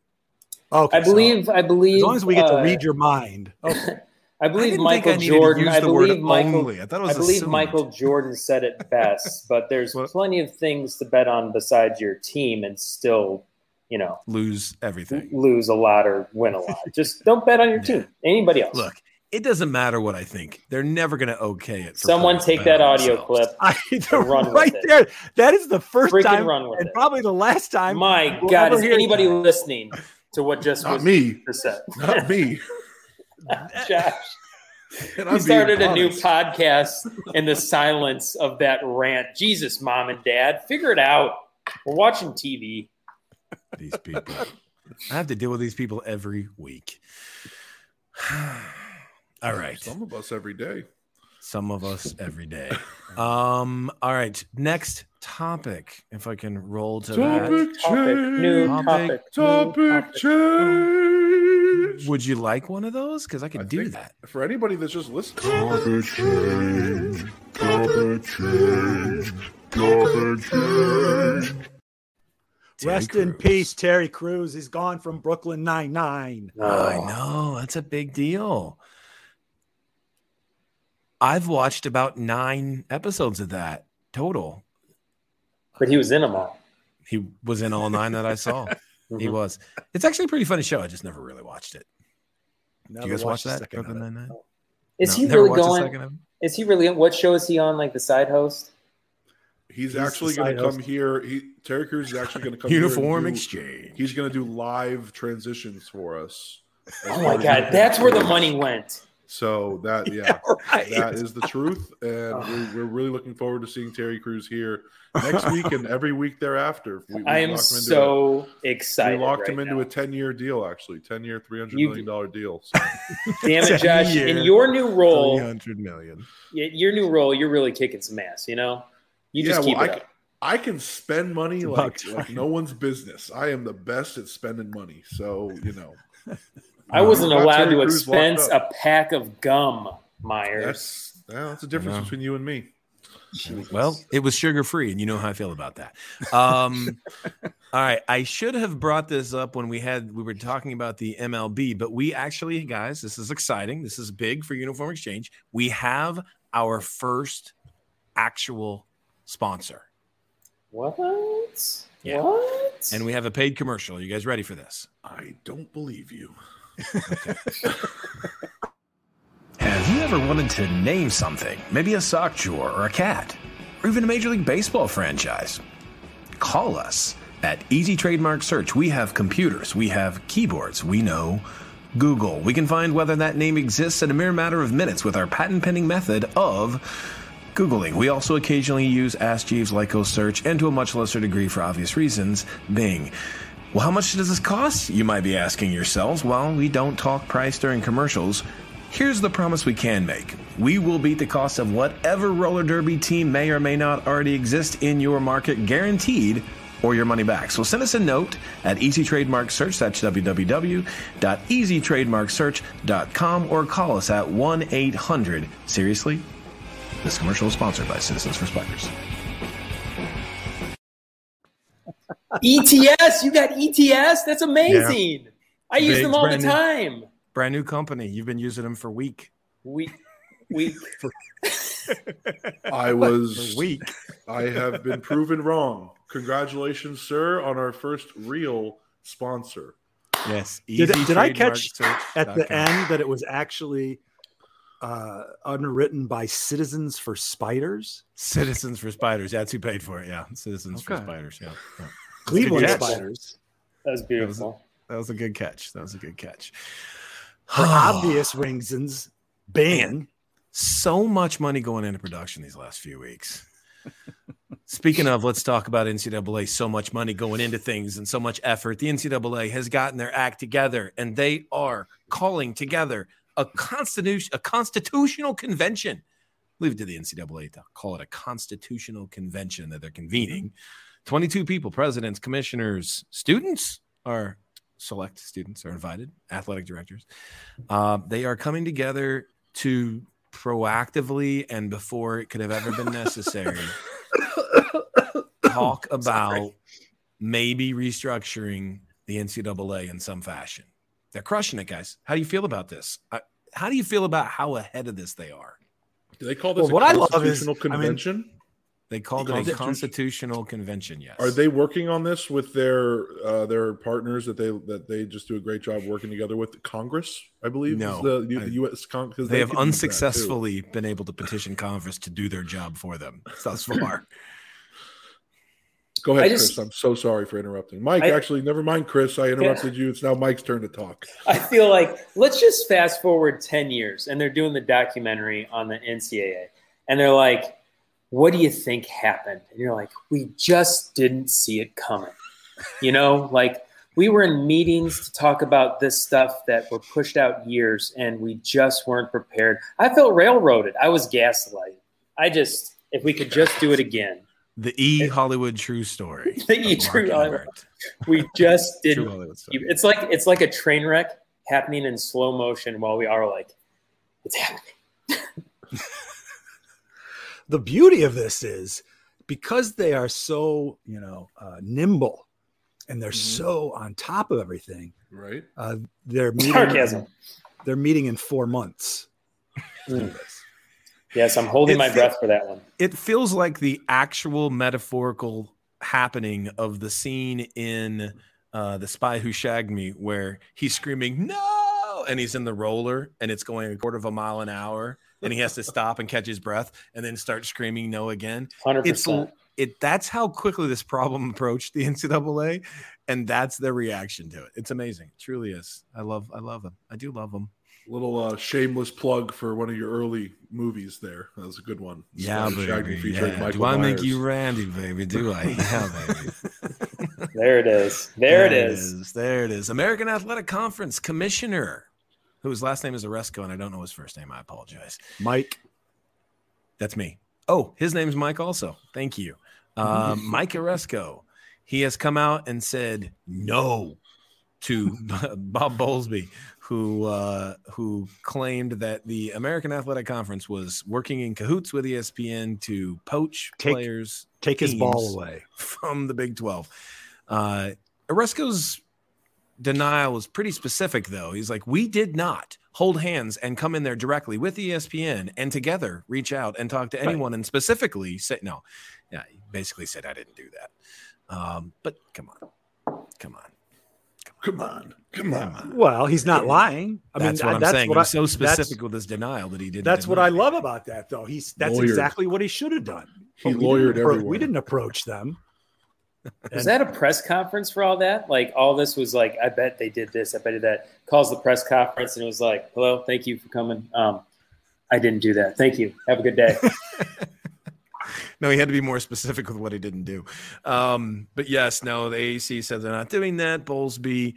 Okay, I so believe. I believe. as long as we get to uh, read your mind. Okay. I I believe didn't Michael I Jordan. I believe Michael. only. I thought it was I believe assumed. Michael Jordan said it best, but there's plenty of things to bet on besides your team and still, you know, lose everything. lose a lot or win a lot. Just don't bet on your team. Anybody else? Look, it doesn't matter what I think. They're never going to okay it. Someone take that audio themselves. clip. I Run with right it. there. That is the first Freaking time run with and it. probably the last time. My we'll God, is anybody that. listening to what just Not was me. just said? Not me. Josh, And we I'm started a new podcast in the silence of that rant. Jesus, mom and dad, figure it out. We're watching TV. These people. I have to deal with these people every week. All right. Some of us every day. Some of us every day. Um, all right. Next topic. If I can roll to that. Topic Topic, new Topic. topic, Topic change. Would you like one of those? Because I could I do that. For anybody that's just listening, Topic change. Topic change. Topic change. Terry Rest in peace, Terry Crews. He's gone from Brooklyn Nine Nine. I know. That's a big deal. I've watched about nine episodes of that total. But he was in them all. He was in all nine that I saw. He Mhm. was. It's actually a pretty funny show. I just never really watched it. Never you guys watch watched that? Brooklyn. Nine-Nine? Is No, he really going? second of it? Is he really? What show is he on? Like the side host? He's, He's actually going to come here. He Terry Crews is actually going to come here Uniform do- exchange. He's going to do live transitions for us. Oh my God, that's where the money went. So that yeah, right. that is the truth, and we're, ah. we're really looking forward to seeing Terry Crews here next week and every week thereafter. We, we I am locked him into so a, we locked right him into now. a ten year deal, actually, ten year, three hundred You- million dollar deal. So, Damn it, Josh! Ten In your new role, 300 million. y- your new role, you're really kicking some ass. You know, you just Yeah, keep well, it I up. I can spend money like, like no one's business. I am the best at spending money. So you know, I wasn't allowed Terry to Crews locked expense a pack of gum, Myers. that's yeah, that's the difference No. between you and me. Well, it was sugar free, and you know how I feel about that. Um, all right, I should have brought this up when we had we were talking about the MLB, but we actually, guys, this is exciting. This is big for Uniform Exchange. We have our first actual sponsor, What? Yeah. What? and we have a paid commercial. Are you guys ready for this? I don't believe you. Have you ever wanted to name something? Maybe a sock drawer or a cat, or even a Major League Baseball franchise? Call us at Easy Trademark Search. We have computers, we have keyboards, we know Google. We can find whether that name exists in a mere matter of minutes with our patent pending method of Googling. We also occasionally use Ask Jeeves, Lycos Search, and to a much lesser degree for obvious reasons, Bing. Well, how much does this cost? You might be asking yourselves. Well, we don't talk price during commercials. Here's the promise we can make. We will beat the cost of whatever roller derby team may or may not already exist in your market, guaranteed, or your money back. So send us a note at Easy Trademark Search, that's www.easytrademarksearch.com, or call us at 1 800 Seriously? This commercial is sponsored by Citizens for Spiders. ETS, you got ETS? That's amazing. I use Big them all the brand new- time. Brand new company. You've been using them for a week. Week. we, I was a week. I have been proven wrong. Congratulations, sir, on our first real sponsor. Yes. Did- did I catch At the end, that it was actually uh, underwritten by Citizens for Spiders, Citizens for Spiders. Yeah, that's who paid for it. Yeah. Citizens for Spiders. Yeah. yeah. Cleveland. Spiders. that was beautiful. That was a good catch. That was a good catch. For obvious reasons, Bing. so much money going into production these last few weeks. Speaking of, let's talk about NCAA. So much money going into things and so much effort. The NCAA has gotten their act together and they are calling together a constitution, a constitutional convention. Leave it to the NCAA to call it a constitutional convention that they're convening. 22 people, presidents, commissioners, students are select students are invited, athletic directors. Uh, they are coming together to proactively and before it could have ever been necessary talk about maybe restructuring the NCAA in some fashion. They're crushing it, guys. How do you feel about this? Uh, how do you feel about how ahead of this they are? Do they call this Well, what a I love is- constitutional I mean- convention? They called it a constitutional convention. Yes. Are they working on this with their uh, their partners that they that they just do a great job working together with Congress? I believe. No. is the, the U.S. Con- 'cause They have could use that, too. unsuccessfully been able to petition Congress to do their job for them thus far. Go ahead, just- Chris. I'm so sorry for interrupting. Mike, I- actually, never mind, Chris. I interrupted you. It's now Mike's turn to talk. I feel like let's just fast forward 10 years and they're doing the documentary on the NCAA and they're like, what do you think happened? And you're like, we just didn't see it coming. You know, like we were in meetings to talk about this stuff that were pushed out years and we just weren't prepared. I felt railroaded. I was gaslighted. I just, if we could just do it again, The E Hollywood True Story. The E True Hollywood. We just didn't Hollywood story. You- It's like it's like a train wreck happening in slow motion while we are like, it's happening. The beauty of this is because they are so, you know, uh, nimble and they're Mhm. so on top of everything. Right? Uh, they're meeting. Sarcasm. They're meeting in four months. Mm. Yes, I'm holding It my fe- breath for that one. it feels like the actual metaphorical happening of the scene in uh, The Spy Who Shagged Me, where he's screaming, No! And he's in the roller and it's going a quarter of a mile an hour. And he has to stop and catch his breath and then start screaming no again. Hundred It's it that's how quickly this problem approached the NCAA, and that's their reaction to it. It's amazing. It truly is. I love I love them. I do love them. Little uh, shameless plug for one of your early movies there. That was a good one. Yeah, Shaggy baby. featuring Yeah. Michael Do I make you Randy, baby? Do I? Yeah, baby. There it is. There it is. There it is. American Athletic Conference commissioner, whose last name is Aresco, and I don't know his first name. I apologize. Mike, That's me. Oh, his name's Mike also. Thank you. Uh, Mike Aresco, he has come out and said no to Bob Bowlesby, who uh, who claimed that the American Athletic Conference was working in cahoots with ESPN to poach Take- players Take his ball away. from the Big 12. Uh, Aresco's denial was pretty specific, though. He's like, we did not hold hands and come in there directly with ESPN and together reach out and talk to Right. anyone and specifically say, no, yeah, he basically said, I didn't do that. Um, but come on, come on. Come on, come on. Well, he's not lying. I that's mean, what I- I'm that's saying. what He was I- so specific with his denial that he didn't. That's what I love about that, though. He's that's Lawyered. exactly what he should have done. He But we lawyered didn't appro- everywhere. We didn't approach them. Was that a press conference for all that? Like all this was like, I bet they did this, I bet did that. Calls the press conference and it was like, "Hello, thank you for coming. Um, I didn't do that. Thank you. Have a good day." No, he had to be more specific with what he didn't do. Um, but yes, no, the AAC said they're not doing that. Bowlesby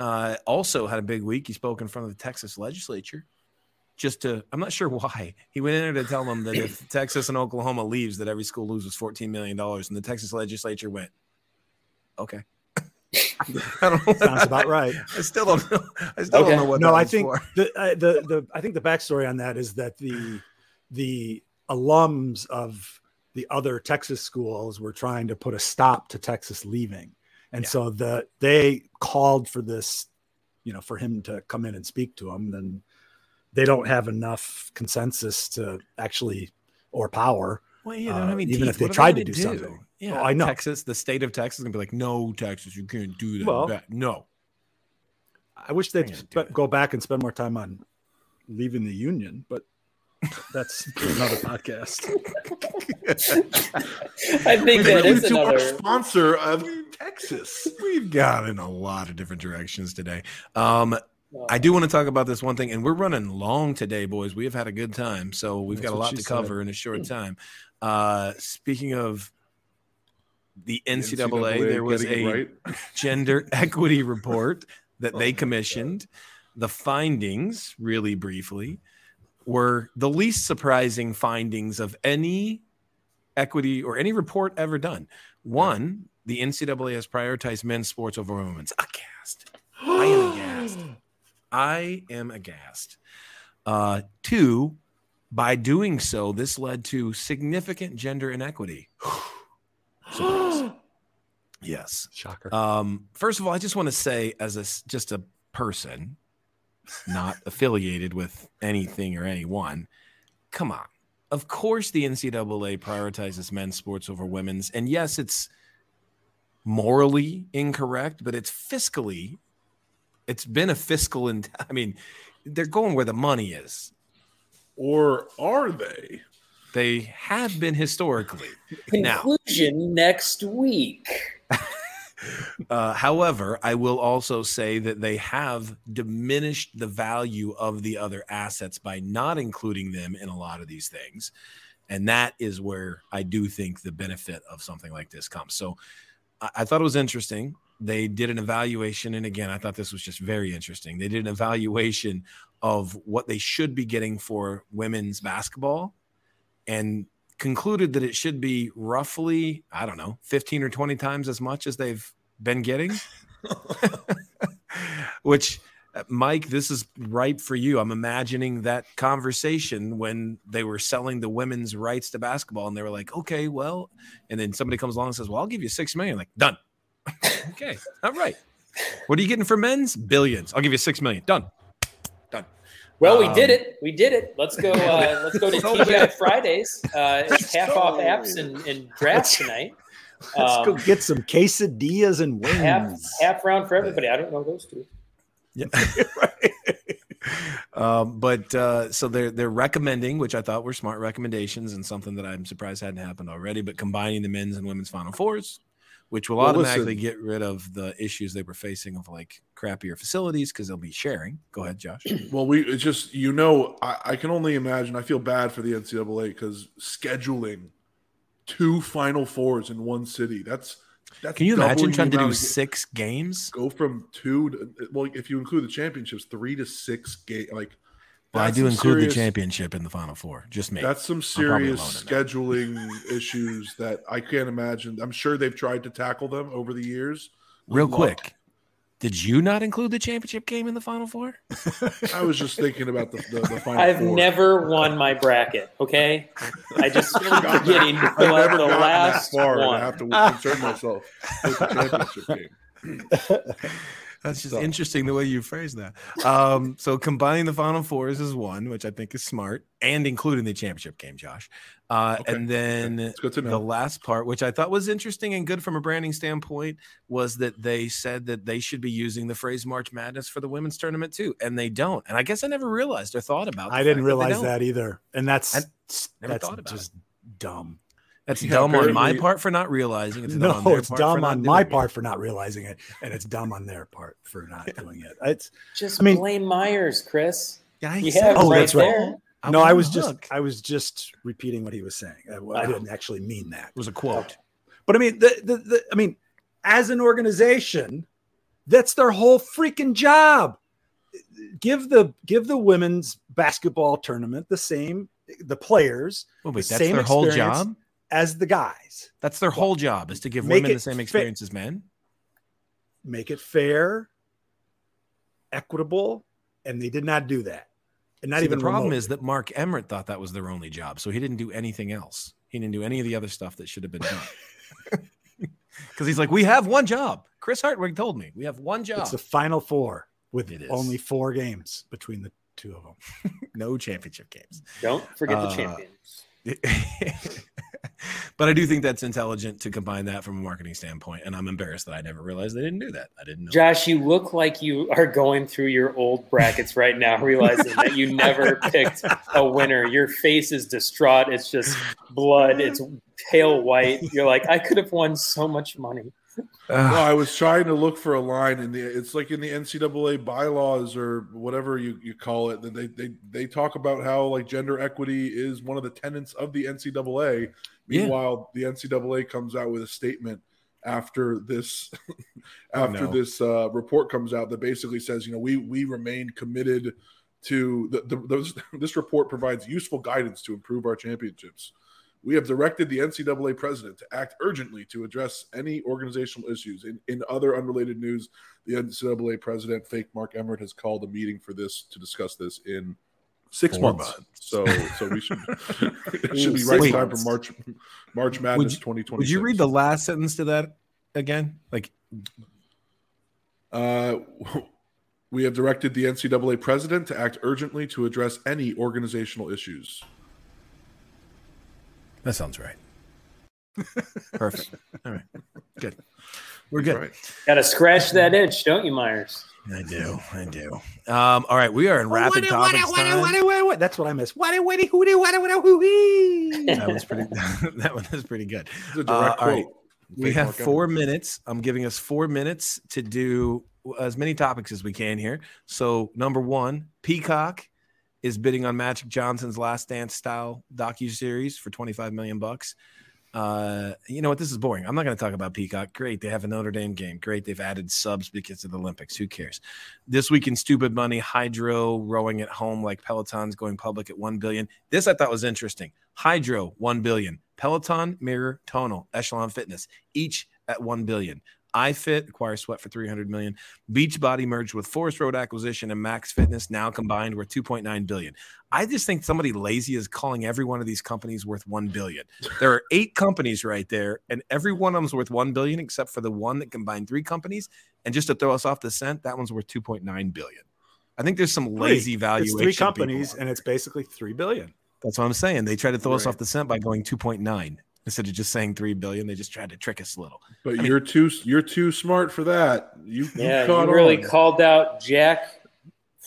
uh, also had a big week. He spoke in front of the Texas legislature. Just to, I'm not sure why. He went in there to tell them that if Texas and Oklahoma leaves, that every school loses $14 million. And the Texas legislature went, okay. I don't know. Sounds about right. I still don't know. I still Okay. don't know what no, that I think for. the, uh, the the I think the backstory on that is that the the alums of the other Texas schools were trying to put a stop to Texas leaving, and Yeah. so the they called for this, you know, for him to come in and speak to them. Then they don't have enough consensus to actually or power. Well, yeah, they don't have any Uh, even teeth. if they tried to gonna do something. Yeah, Oh, I know. Texas, the state of Texas, is gonna be like, no, Texas, you can't do that. Well- no, I wish they'd do it. go back and spend more time on leaving the union, but that's another podcast. I think that is to our another. sponsor of Texas. We've got in a lot of different directions today. Um, I do want to talk about this one thing, and we're running long today, boys. We have had a good time, so we've That's got a lot she to said. cover in a short time. Uh, speaking of the NCAA, there was a right. gender equity report that they commissioned. The findings, really briefly, were the least surprising findings of any equity or any report ever done. One, the NCAA has prioritized men's sports over women's. Aghast. I am aghast. I am aghast. Uh, two, by doing so, this led to significant gender inequity. Yes. Shocker. Um, first of all, I just want to say, as a just a person, not affiliated with anything or anyone, come on. Of course, the NCAA prioritizes men's sports over women's, and yes, it's morally incorrect, but it's fiscally. It's been a fiscal, and I mean, they're going where the money is. Or are they? They have been historically. Now, Conclusion next week. Uh, however, I will also say that they have diminished the value of the other assets by not including them in a lot of these things. And that is where I do think the benefit of something like this comes. So I, I thought it was interesting. They did an evaluation. And again, I thought this was just very interesting. They did an evaluation of what they should be getting for women's basketball and concluded that it should be roughly, I don't know, 15 or 20 times as much as they've been getting. Which, Mike, this is ripe for you. I'm imagining that conversation when they were selling the women's rights to basketball and they were like, okay, well, and then somebody comes along and says, well, I'll give you six million. Like, done. okay, all right. What are you getting for men's? Billions. I'll give you six million. Done. Well, we Um, did it. We did it. Let's go. Uh, let's go to So TGI. Fridays. Uh, it's half off apps and, and draft tonight. Let's go Um, get some quesadillas and half wings. half round for everybody. I don't know those two. Yeah. um, but uh, so they're they're recommending, which I thought were smart recommendations and something that I'm surprised hadn't happened already. But combining the men's and women's final fours, which will Well, automatically listen. get rid of the issues they were facing of like crappier facilities because they'll be sharing. Go ahead, Josh. Well, we it's just you know I, I can only imagine. I feel bad for the NCAA because scheduling two Final Fours in one city. That's that's. Can you imagine trying to do amount of ga- six games? Go from two to well, if you include the championships, three to six game. Like Well, I do include serious- the championship in the final four. Just me. That's some serious scheduling issues that I can't imagine. I'm sure they've tried to tackle them over the years. Real Luck. quick, did you not include the championship game in the final four? I was just thinking about the, the, the final I've four. never won my bracket. Okay, I just keep forgetting to I've fill out never the last that far and I have to concern myself with the championship game. That's just So- interesting the way you phrase that. Um, so combining the final fours is one, which I think is smart, and including the championship game, Josh. Uh, Okay, And then the last part, which I thought was interesting and good from a branding standpoint, was that they said that they should be using the phrase March Madness for the women's tournament too, and they don't. And I guess I never realized or thought about. I didn't realize don't. that either, and that's I never that's thought about just dumb. That's Yeah, dumb on my part for not realizing. It's dumb on No, their it's part dumb on my doing it. part for not realizing it, and it's dumb on their part for not doing it. It's Just I mean- blame Myers, Chris. Yeah, You have Oh, my that's right. fault. I no, I was the just hook. I was just repeating what he was saying. I, I didn't actually mean that. It was a quote. But I mean, the, the, the I mean, as an organization, that's their whole freaking job. Give the give the women's basketball tournament the same the players Well, wait, the that's same their whole job. As the guys. That's their whole job is to give make women the same fa- experience as men. Make it fair, equitable, and they did not do that. And not See, even the problem remotely. is that Mark Emmert thought that was their only job, so he didn't do anything else. He didn't do any of the other stuff that should have been done. Because he's like, we have one job. Chris Hartwig told me we have one job. it's the final four with It is. only four games between the two of them. no championship games. Don't forget Uh, the champions. but I do think that's intelligent to combine that from a marketing standpoint. And I'm embarrassed that I never realized they didn't do that. I didn't know. Josh, you look like you are going through your old brackets right now, realizing that you never picked a winner. Your face is distraught. It's just blood. It's pale white. You're like, I could have won so much money. I was trying to look for a line in the. It's like in the NCAA bylaws or whatever you, you call it. That they, they they talk about how like gender equity is one of the tenets of the NCAA. Yeah. Meanwhile, the NCAA comes out with a statement after this after No. this uh, report comes out that basically says, you know, we we remain committed to the, the those, this report provides useful guidance to improve our championships. We have directed the NCAA president to act urgently to address any organizational issues. In, in other unrelated news, the NCAA president, fake Mark Emmert, has called a meeting for this to discuss this in six Four months. months. So, so we should it should be right in time for. March March Madness you- 2020. Would you read the last sentence to that again? Like, Uh, we have directed the NCAA president to act urgently to address any organizational issues. That sounds right. Perfect. All right. Good. We're good. Right. Got to scratch that itch, don't you, Myers? I do. I do. Um, all right. We are in rapid topics time. That's what I miss. What a witty hooty, what a what a hoo That was pretty. that one is pretty good. It's a direct Uh, all quote. right. We have four minutes. I'm giving us four minutes to do as many topics as we can here. So, number one, Peacock is bidding on Magic Johnson's Last Dance style docu series for 25 million bucks. Uh, you know what? This is boring. I'm not going to talk about Peacock. Great, they have a Notre Dame game. Great, they've added subs because of the Olympics. Who cares? This week in stupid money, Hydrow rowing at home like Peloton's going public at one billion. This I thought was interesting. Hydrow one billion, Peloton, Mirror, Tonal, Echelon Fitness, each at one billion. iFit acquires Sweat for 300 million. Beachbody merged with Forest Road Acquisition and Max Fitness now combined worth 2.9 billion. I just think somebody lazy is calling every one of these companies worth 1 billion. There are eight companies right there, and every one of them's worth 1 billion except for the one that combined three companies. And just to throw us off the scent, that one's worth 2.9 billion. I think there's some lazy It's valuation. three companies, and it's basically three billion. That's what I'm saying. They try to throw us off the scent by going 2.9 instead of just saying 3 billion. They just tried to trick us a little. But I you're too you're too smart for that. You, Yeah, you you really on. called out Jack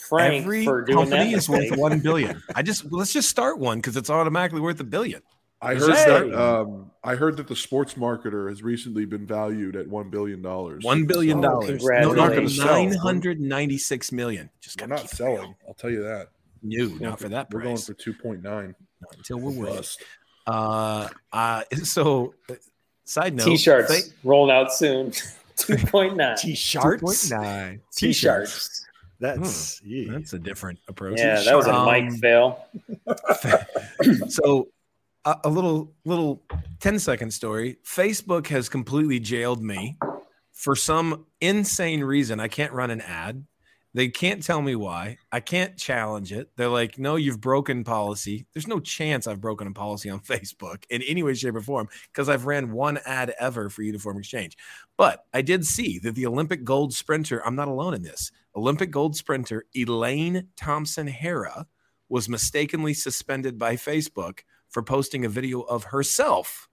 Frank Every for doing company that. is worth 1 billion. I just let's just start one because it's automatically worth a billion. I heard just that. that- Um, I heard that the sports marketer has recently been valued at one billion dollars. One billion Oh, dollars. No, not gonna no, sell. nine hundred ninety-six million. Just We're not keep it real. selling. I'll tell you that. No, We're not going for that Price. We're going for two point nine. Not until we're worth. Uh, uh, so, uh, side note, T-shirts thank- rolling out soon. 2.9. T-shirts. 2.9. T-shirts. That's yeah. That's a different approach. Yeah, that was a Um, mic fail. so a, a little little 10 second story facebook has completely jailed me for some insane reason i can't run an ad they can't tell me why i can't challenge it. They're like no you've broken policy. There's no chance i've broken a policy on facebook in any way shape or form because i've ran one ad ever for uniform exchange. But i did see that the olympic gold sprinter i'm not alone in this olympic gold sprinter elaine thompson herah was mistakenly suspended by Facebook for posting a video of herself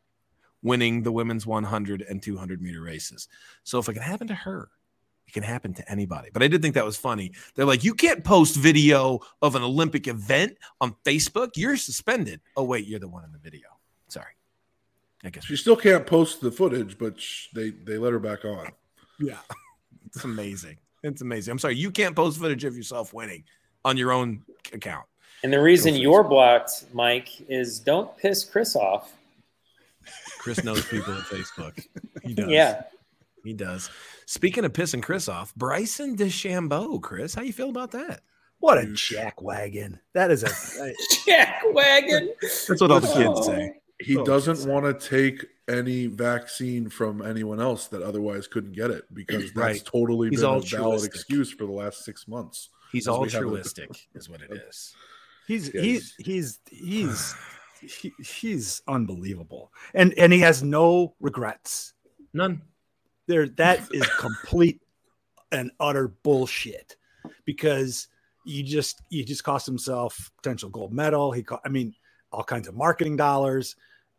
winning the women's 100 and 200 meter races. So if it can happen to her, it can happen to anybody. But I did think that was funny. They're like, you can't post video of an Olympic event on Facebook. You're suspended. Oh, wait, you're the one in the video. Sorry. I guess She still can't post the footage, but sh- they they let her back on. Yeah. It's amazing. It's amazing. I'm sorry. You can't post footage of yourself winning on your own account. And the reason Go you're blocked, Mike, is don't piss Chris off. Chris knows people at Facebook. He does. Yeah. He does. Speaking of pissing Chris off, Bryson DeChambeau, Chris, how you feel about that? What a jack wagon. That is a Jack wagon. That's what all the kids say. He Oh, doesn't want to take any vaccine from anyone else that otherwise couldn't get it because that's Right. totally He's been a valid excuse for the last six months. He's As we a- altruistic, is what it is. he's Yeah, he's he's he's he, he's unbelievable. And and he has no regrets. None. There that is complete and utter bullshit because you just you just cost himself potential gold medal. He co- I mean all kinds of marketing dollars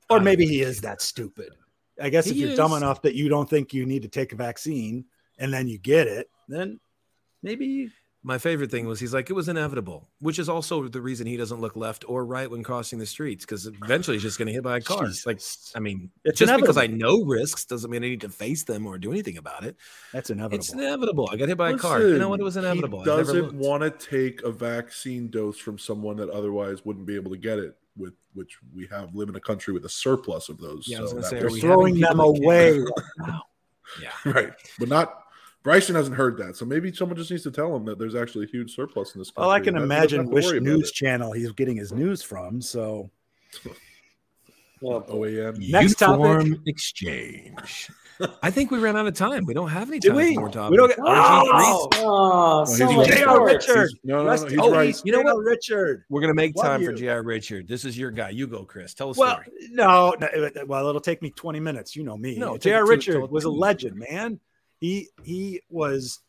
or maybe he is that stupid. I guess if you're dumb enough that you don't think you need to take a vaccine and then you get it, then maybe My favorite thing was he's like, it was inevitable, which is also the reason he doesn't look left or right when crossing the streets because eventually he's just going to hit by a car. Jesus. Like, I mean, It's just because I know risks doesn't mean I need to face them or do anything about it. that's inevitable. It's inevitable. I got hit by a car. You know what? It was inevitable. He doesn't want to take a vaccine dose from someone that otherwise wouldn't be able to get it. With which we have live in a country with a surplus of those. Yeah, I was so gonna say, They're throwing them people that can't- away right. Yeah. right, but not. Bryson hasn't heard that, so maybe someone just needs to tell him that there's actually a huge surplus in this. Country. Well, I can and that he doesn't imagine which news it. channel he's getting his news from. So Well, OAN. Next topic. Uniform exchange. I think we ran out of time. We don't have any Did time we? for more topics. We don't get- RG3 's- oh, so oh, he's right. J.R. sports. Richard. No, no, no, Rest he's in right. peace, You know what? Richard. We're gonna make Love time for you. J.R. Richard. This is your guy. You go, Chris.Ell us Well, story. no, no, well, it'll take me 20 minutes. You know me. No, take J.R. Richard to- was a legend, man. He he was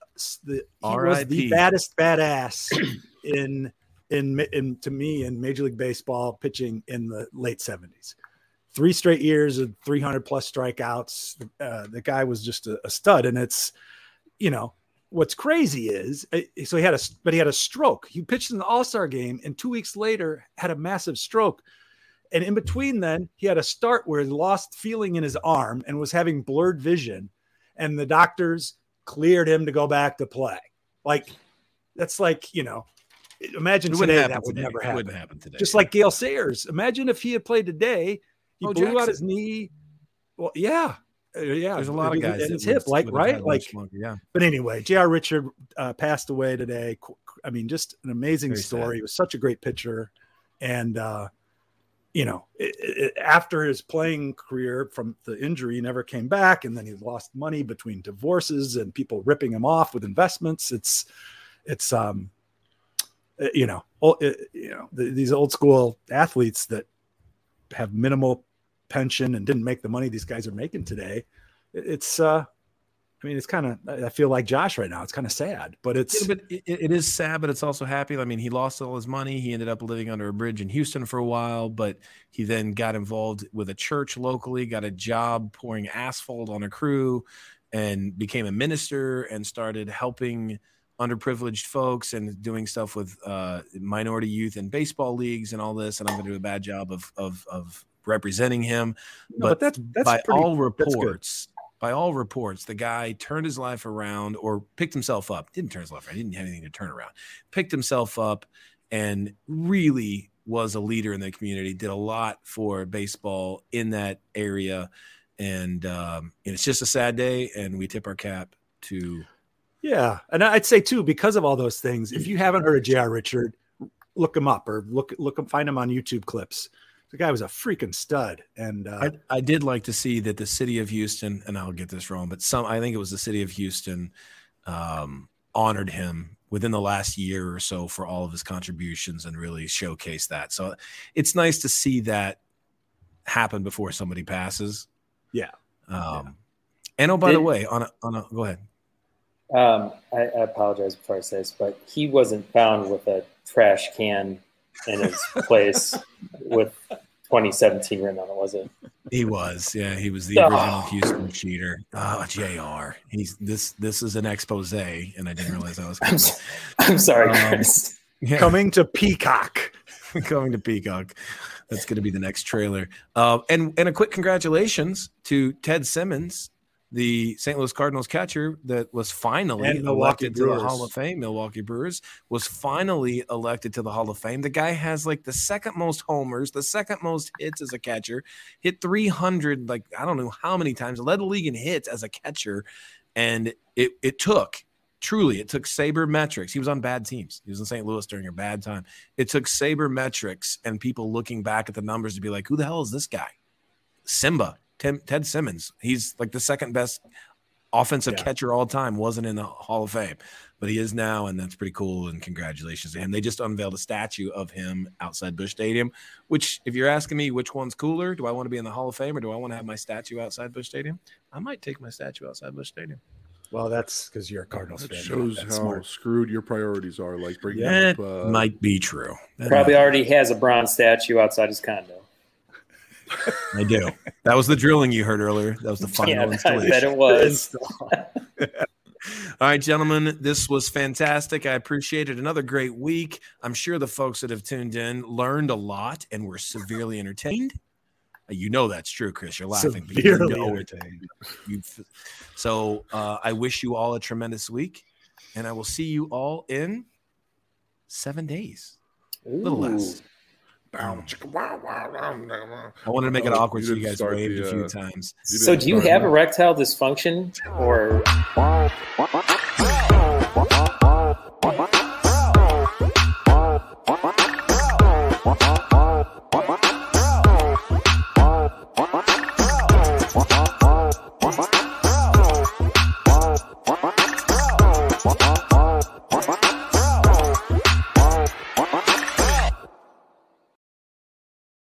the he was the baddest badass in in in to me in Major League Baseball pitching in the late 70s. Three straight years of 300 plus strikeouts. Uh, the guy was just a, a stud, and it's you know what's crazy is uh, so he had a but he had a stroke. He pitched in the All Star game, and two weeks later had a massive stroke. And in between, then he had a start where he lost feeling in his arm and was having blurred vision, and the doctors cleared him to go back to play. Like that's like you know, imagine It wouldn't today that would today. never It happen. wouldn't happen today. Just like Gale Sayers. Imagine if he had played today. He Oh, blew out his knee. Well, yeah, Uh, yeah. there's a lot of guys. and that his would- hip, like would right, like longer, yeah. but anyway, J.R. Richard uh, passed away today. I mean, just an amazing Very story. sad. He was such a great pitcher, and uh, you know, it, it, after his playing career from the injury, he never came back, and then he lost money between divorces and people ripping him off with investments. It's, it's, um, you know, you know, the, these old school athletes that have minimal pension and didn't make the money these guys are making today. It- It's, uh, I mean, it's kind of. I feel like Josh right now. It's kind of sad, but it's. Yeah, but it, it is sad, but it's also happy. I mean, he lost all his money. He ended up living under a bridge in Houston for a while, but he then got involved with a church locally, got a job pouring asphalt on a crew, and became a minister and started helping underprivileged folks and doing stuff with uh, minority youth in baseball leagues and all this. And I'm going to do a bad job of of, of representing him, No, but that's that's by pretty, all reports, by all reports, the guy turned his life around or picked himself up. Didn't turn his life around. He didn't have anything to turn around. Picked himself up and really was a leader in the community. Did a lot for baseball in that area, and um, and it's just a sad day. And we tip our cap to Yeah, and I'd say too, because of all those things, if you haven't heard of J.R. Richard, look him up or look look him find him on YouTube clips. The guy was a freaking stud, and uh, I, I did like to see that the city of Houston, and I'll get this wrong, but some I think it was the city of Houston um, honored him within the last year or so for all of his contributions and really showcased that. So it's nice to see that happen before somebody passes. Yeah. Um, And oh, by the way, on a, on a go ahead. Um, I, I apologize before I say this, but he wasn't found with a trash can in his place with 2017 written on it, was it? He was, yeah, he was the Oh. original Houston cheater. Oh, Jr. He's this. This is an expose, and I didn't realize I was. I'm, s- I'm sorry, Um, Chris. Yeah. coming to Peacock. coming to Peacock. That's going to be the next trailer. Uh, and and a quick congratulations to Ted Simmons, the St. Louis Cardinals catcher that was finally And Milwaukee elected to the Hall of Fame. Milwaukee Brewers was finally elected to the Hall of Fame. The guy has like the second most homers, the second most hits as a catcher. Hit 300 like I don't know how many times. Led the league in hits as a catcher, and it it took. Truly, it took Sabermetrics. He was on bad teams. He was in St. Louis during a bad time it took Sabermetrics and people looking back at the numbers to be like, who the hell is this guy? Simba, Tim, Ted Simmons. He's like the second best offensive Yeah. catcher all time. Wasn't in the Hall of Fame, but he is now, and that's pretty cool. And congratulations to him. They just unveiled a statue of him outside Busch Stadium. Which, if you're asking me which one's cooler, do I want to be in the Hall of Fame or do I want to have my statue outside Busch Stadium? I might take my statue outside Busch Stadium. Well, that's because you're a Cardinals That fan. shows That's how smart. screwed your priorities are. Like bringing That up, uh, might be true. That Probably might- already has a bronze statue outside his condo. I do. That was the drilling you heard earlier. That was the final Yeah, I installation. bet it was. All right, gentlemen, this was fantastic. I appreciate it. Another great week. I'm sure the folks that have tuned in learned a lot and were severely entertained. Uh, You know that's true, Chris. You're laughing, but you Severely know it. entertained. So uh, I wish you all a tremendous week, and I will see you all in seven days, a little less. I wanted to make it Oh, awkward, you so you didn't guys start waved the, a few uh, times. So, do you have that. erectile dysfunction, or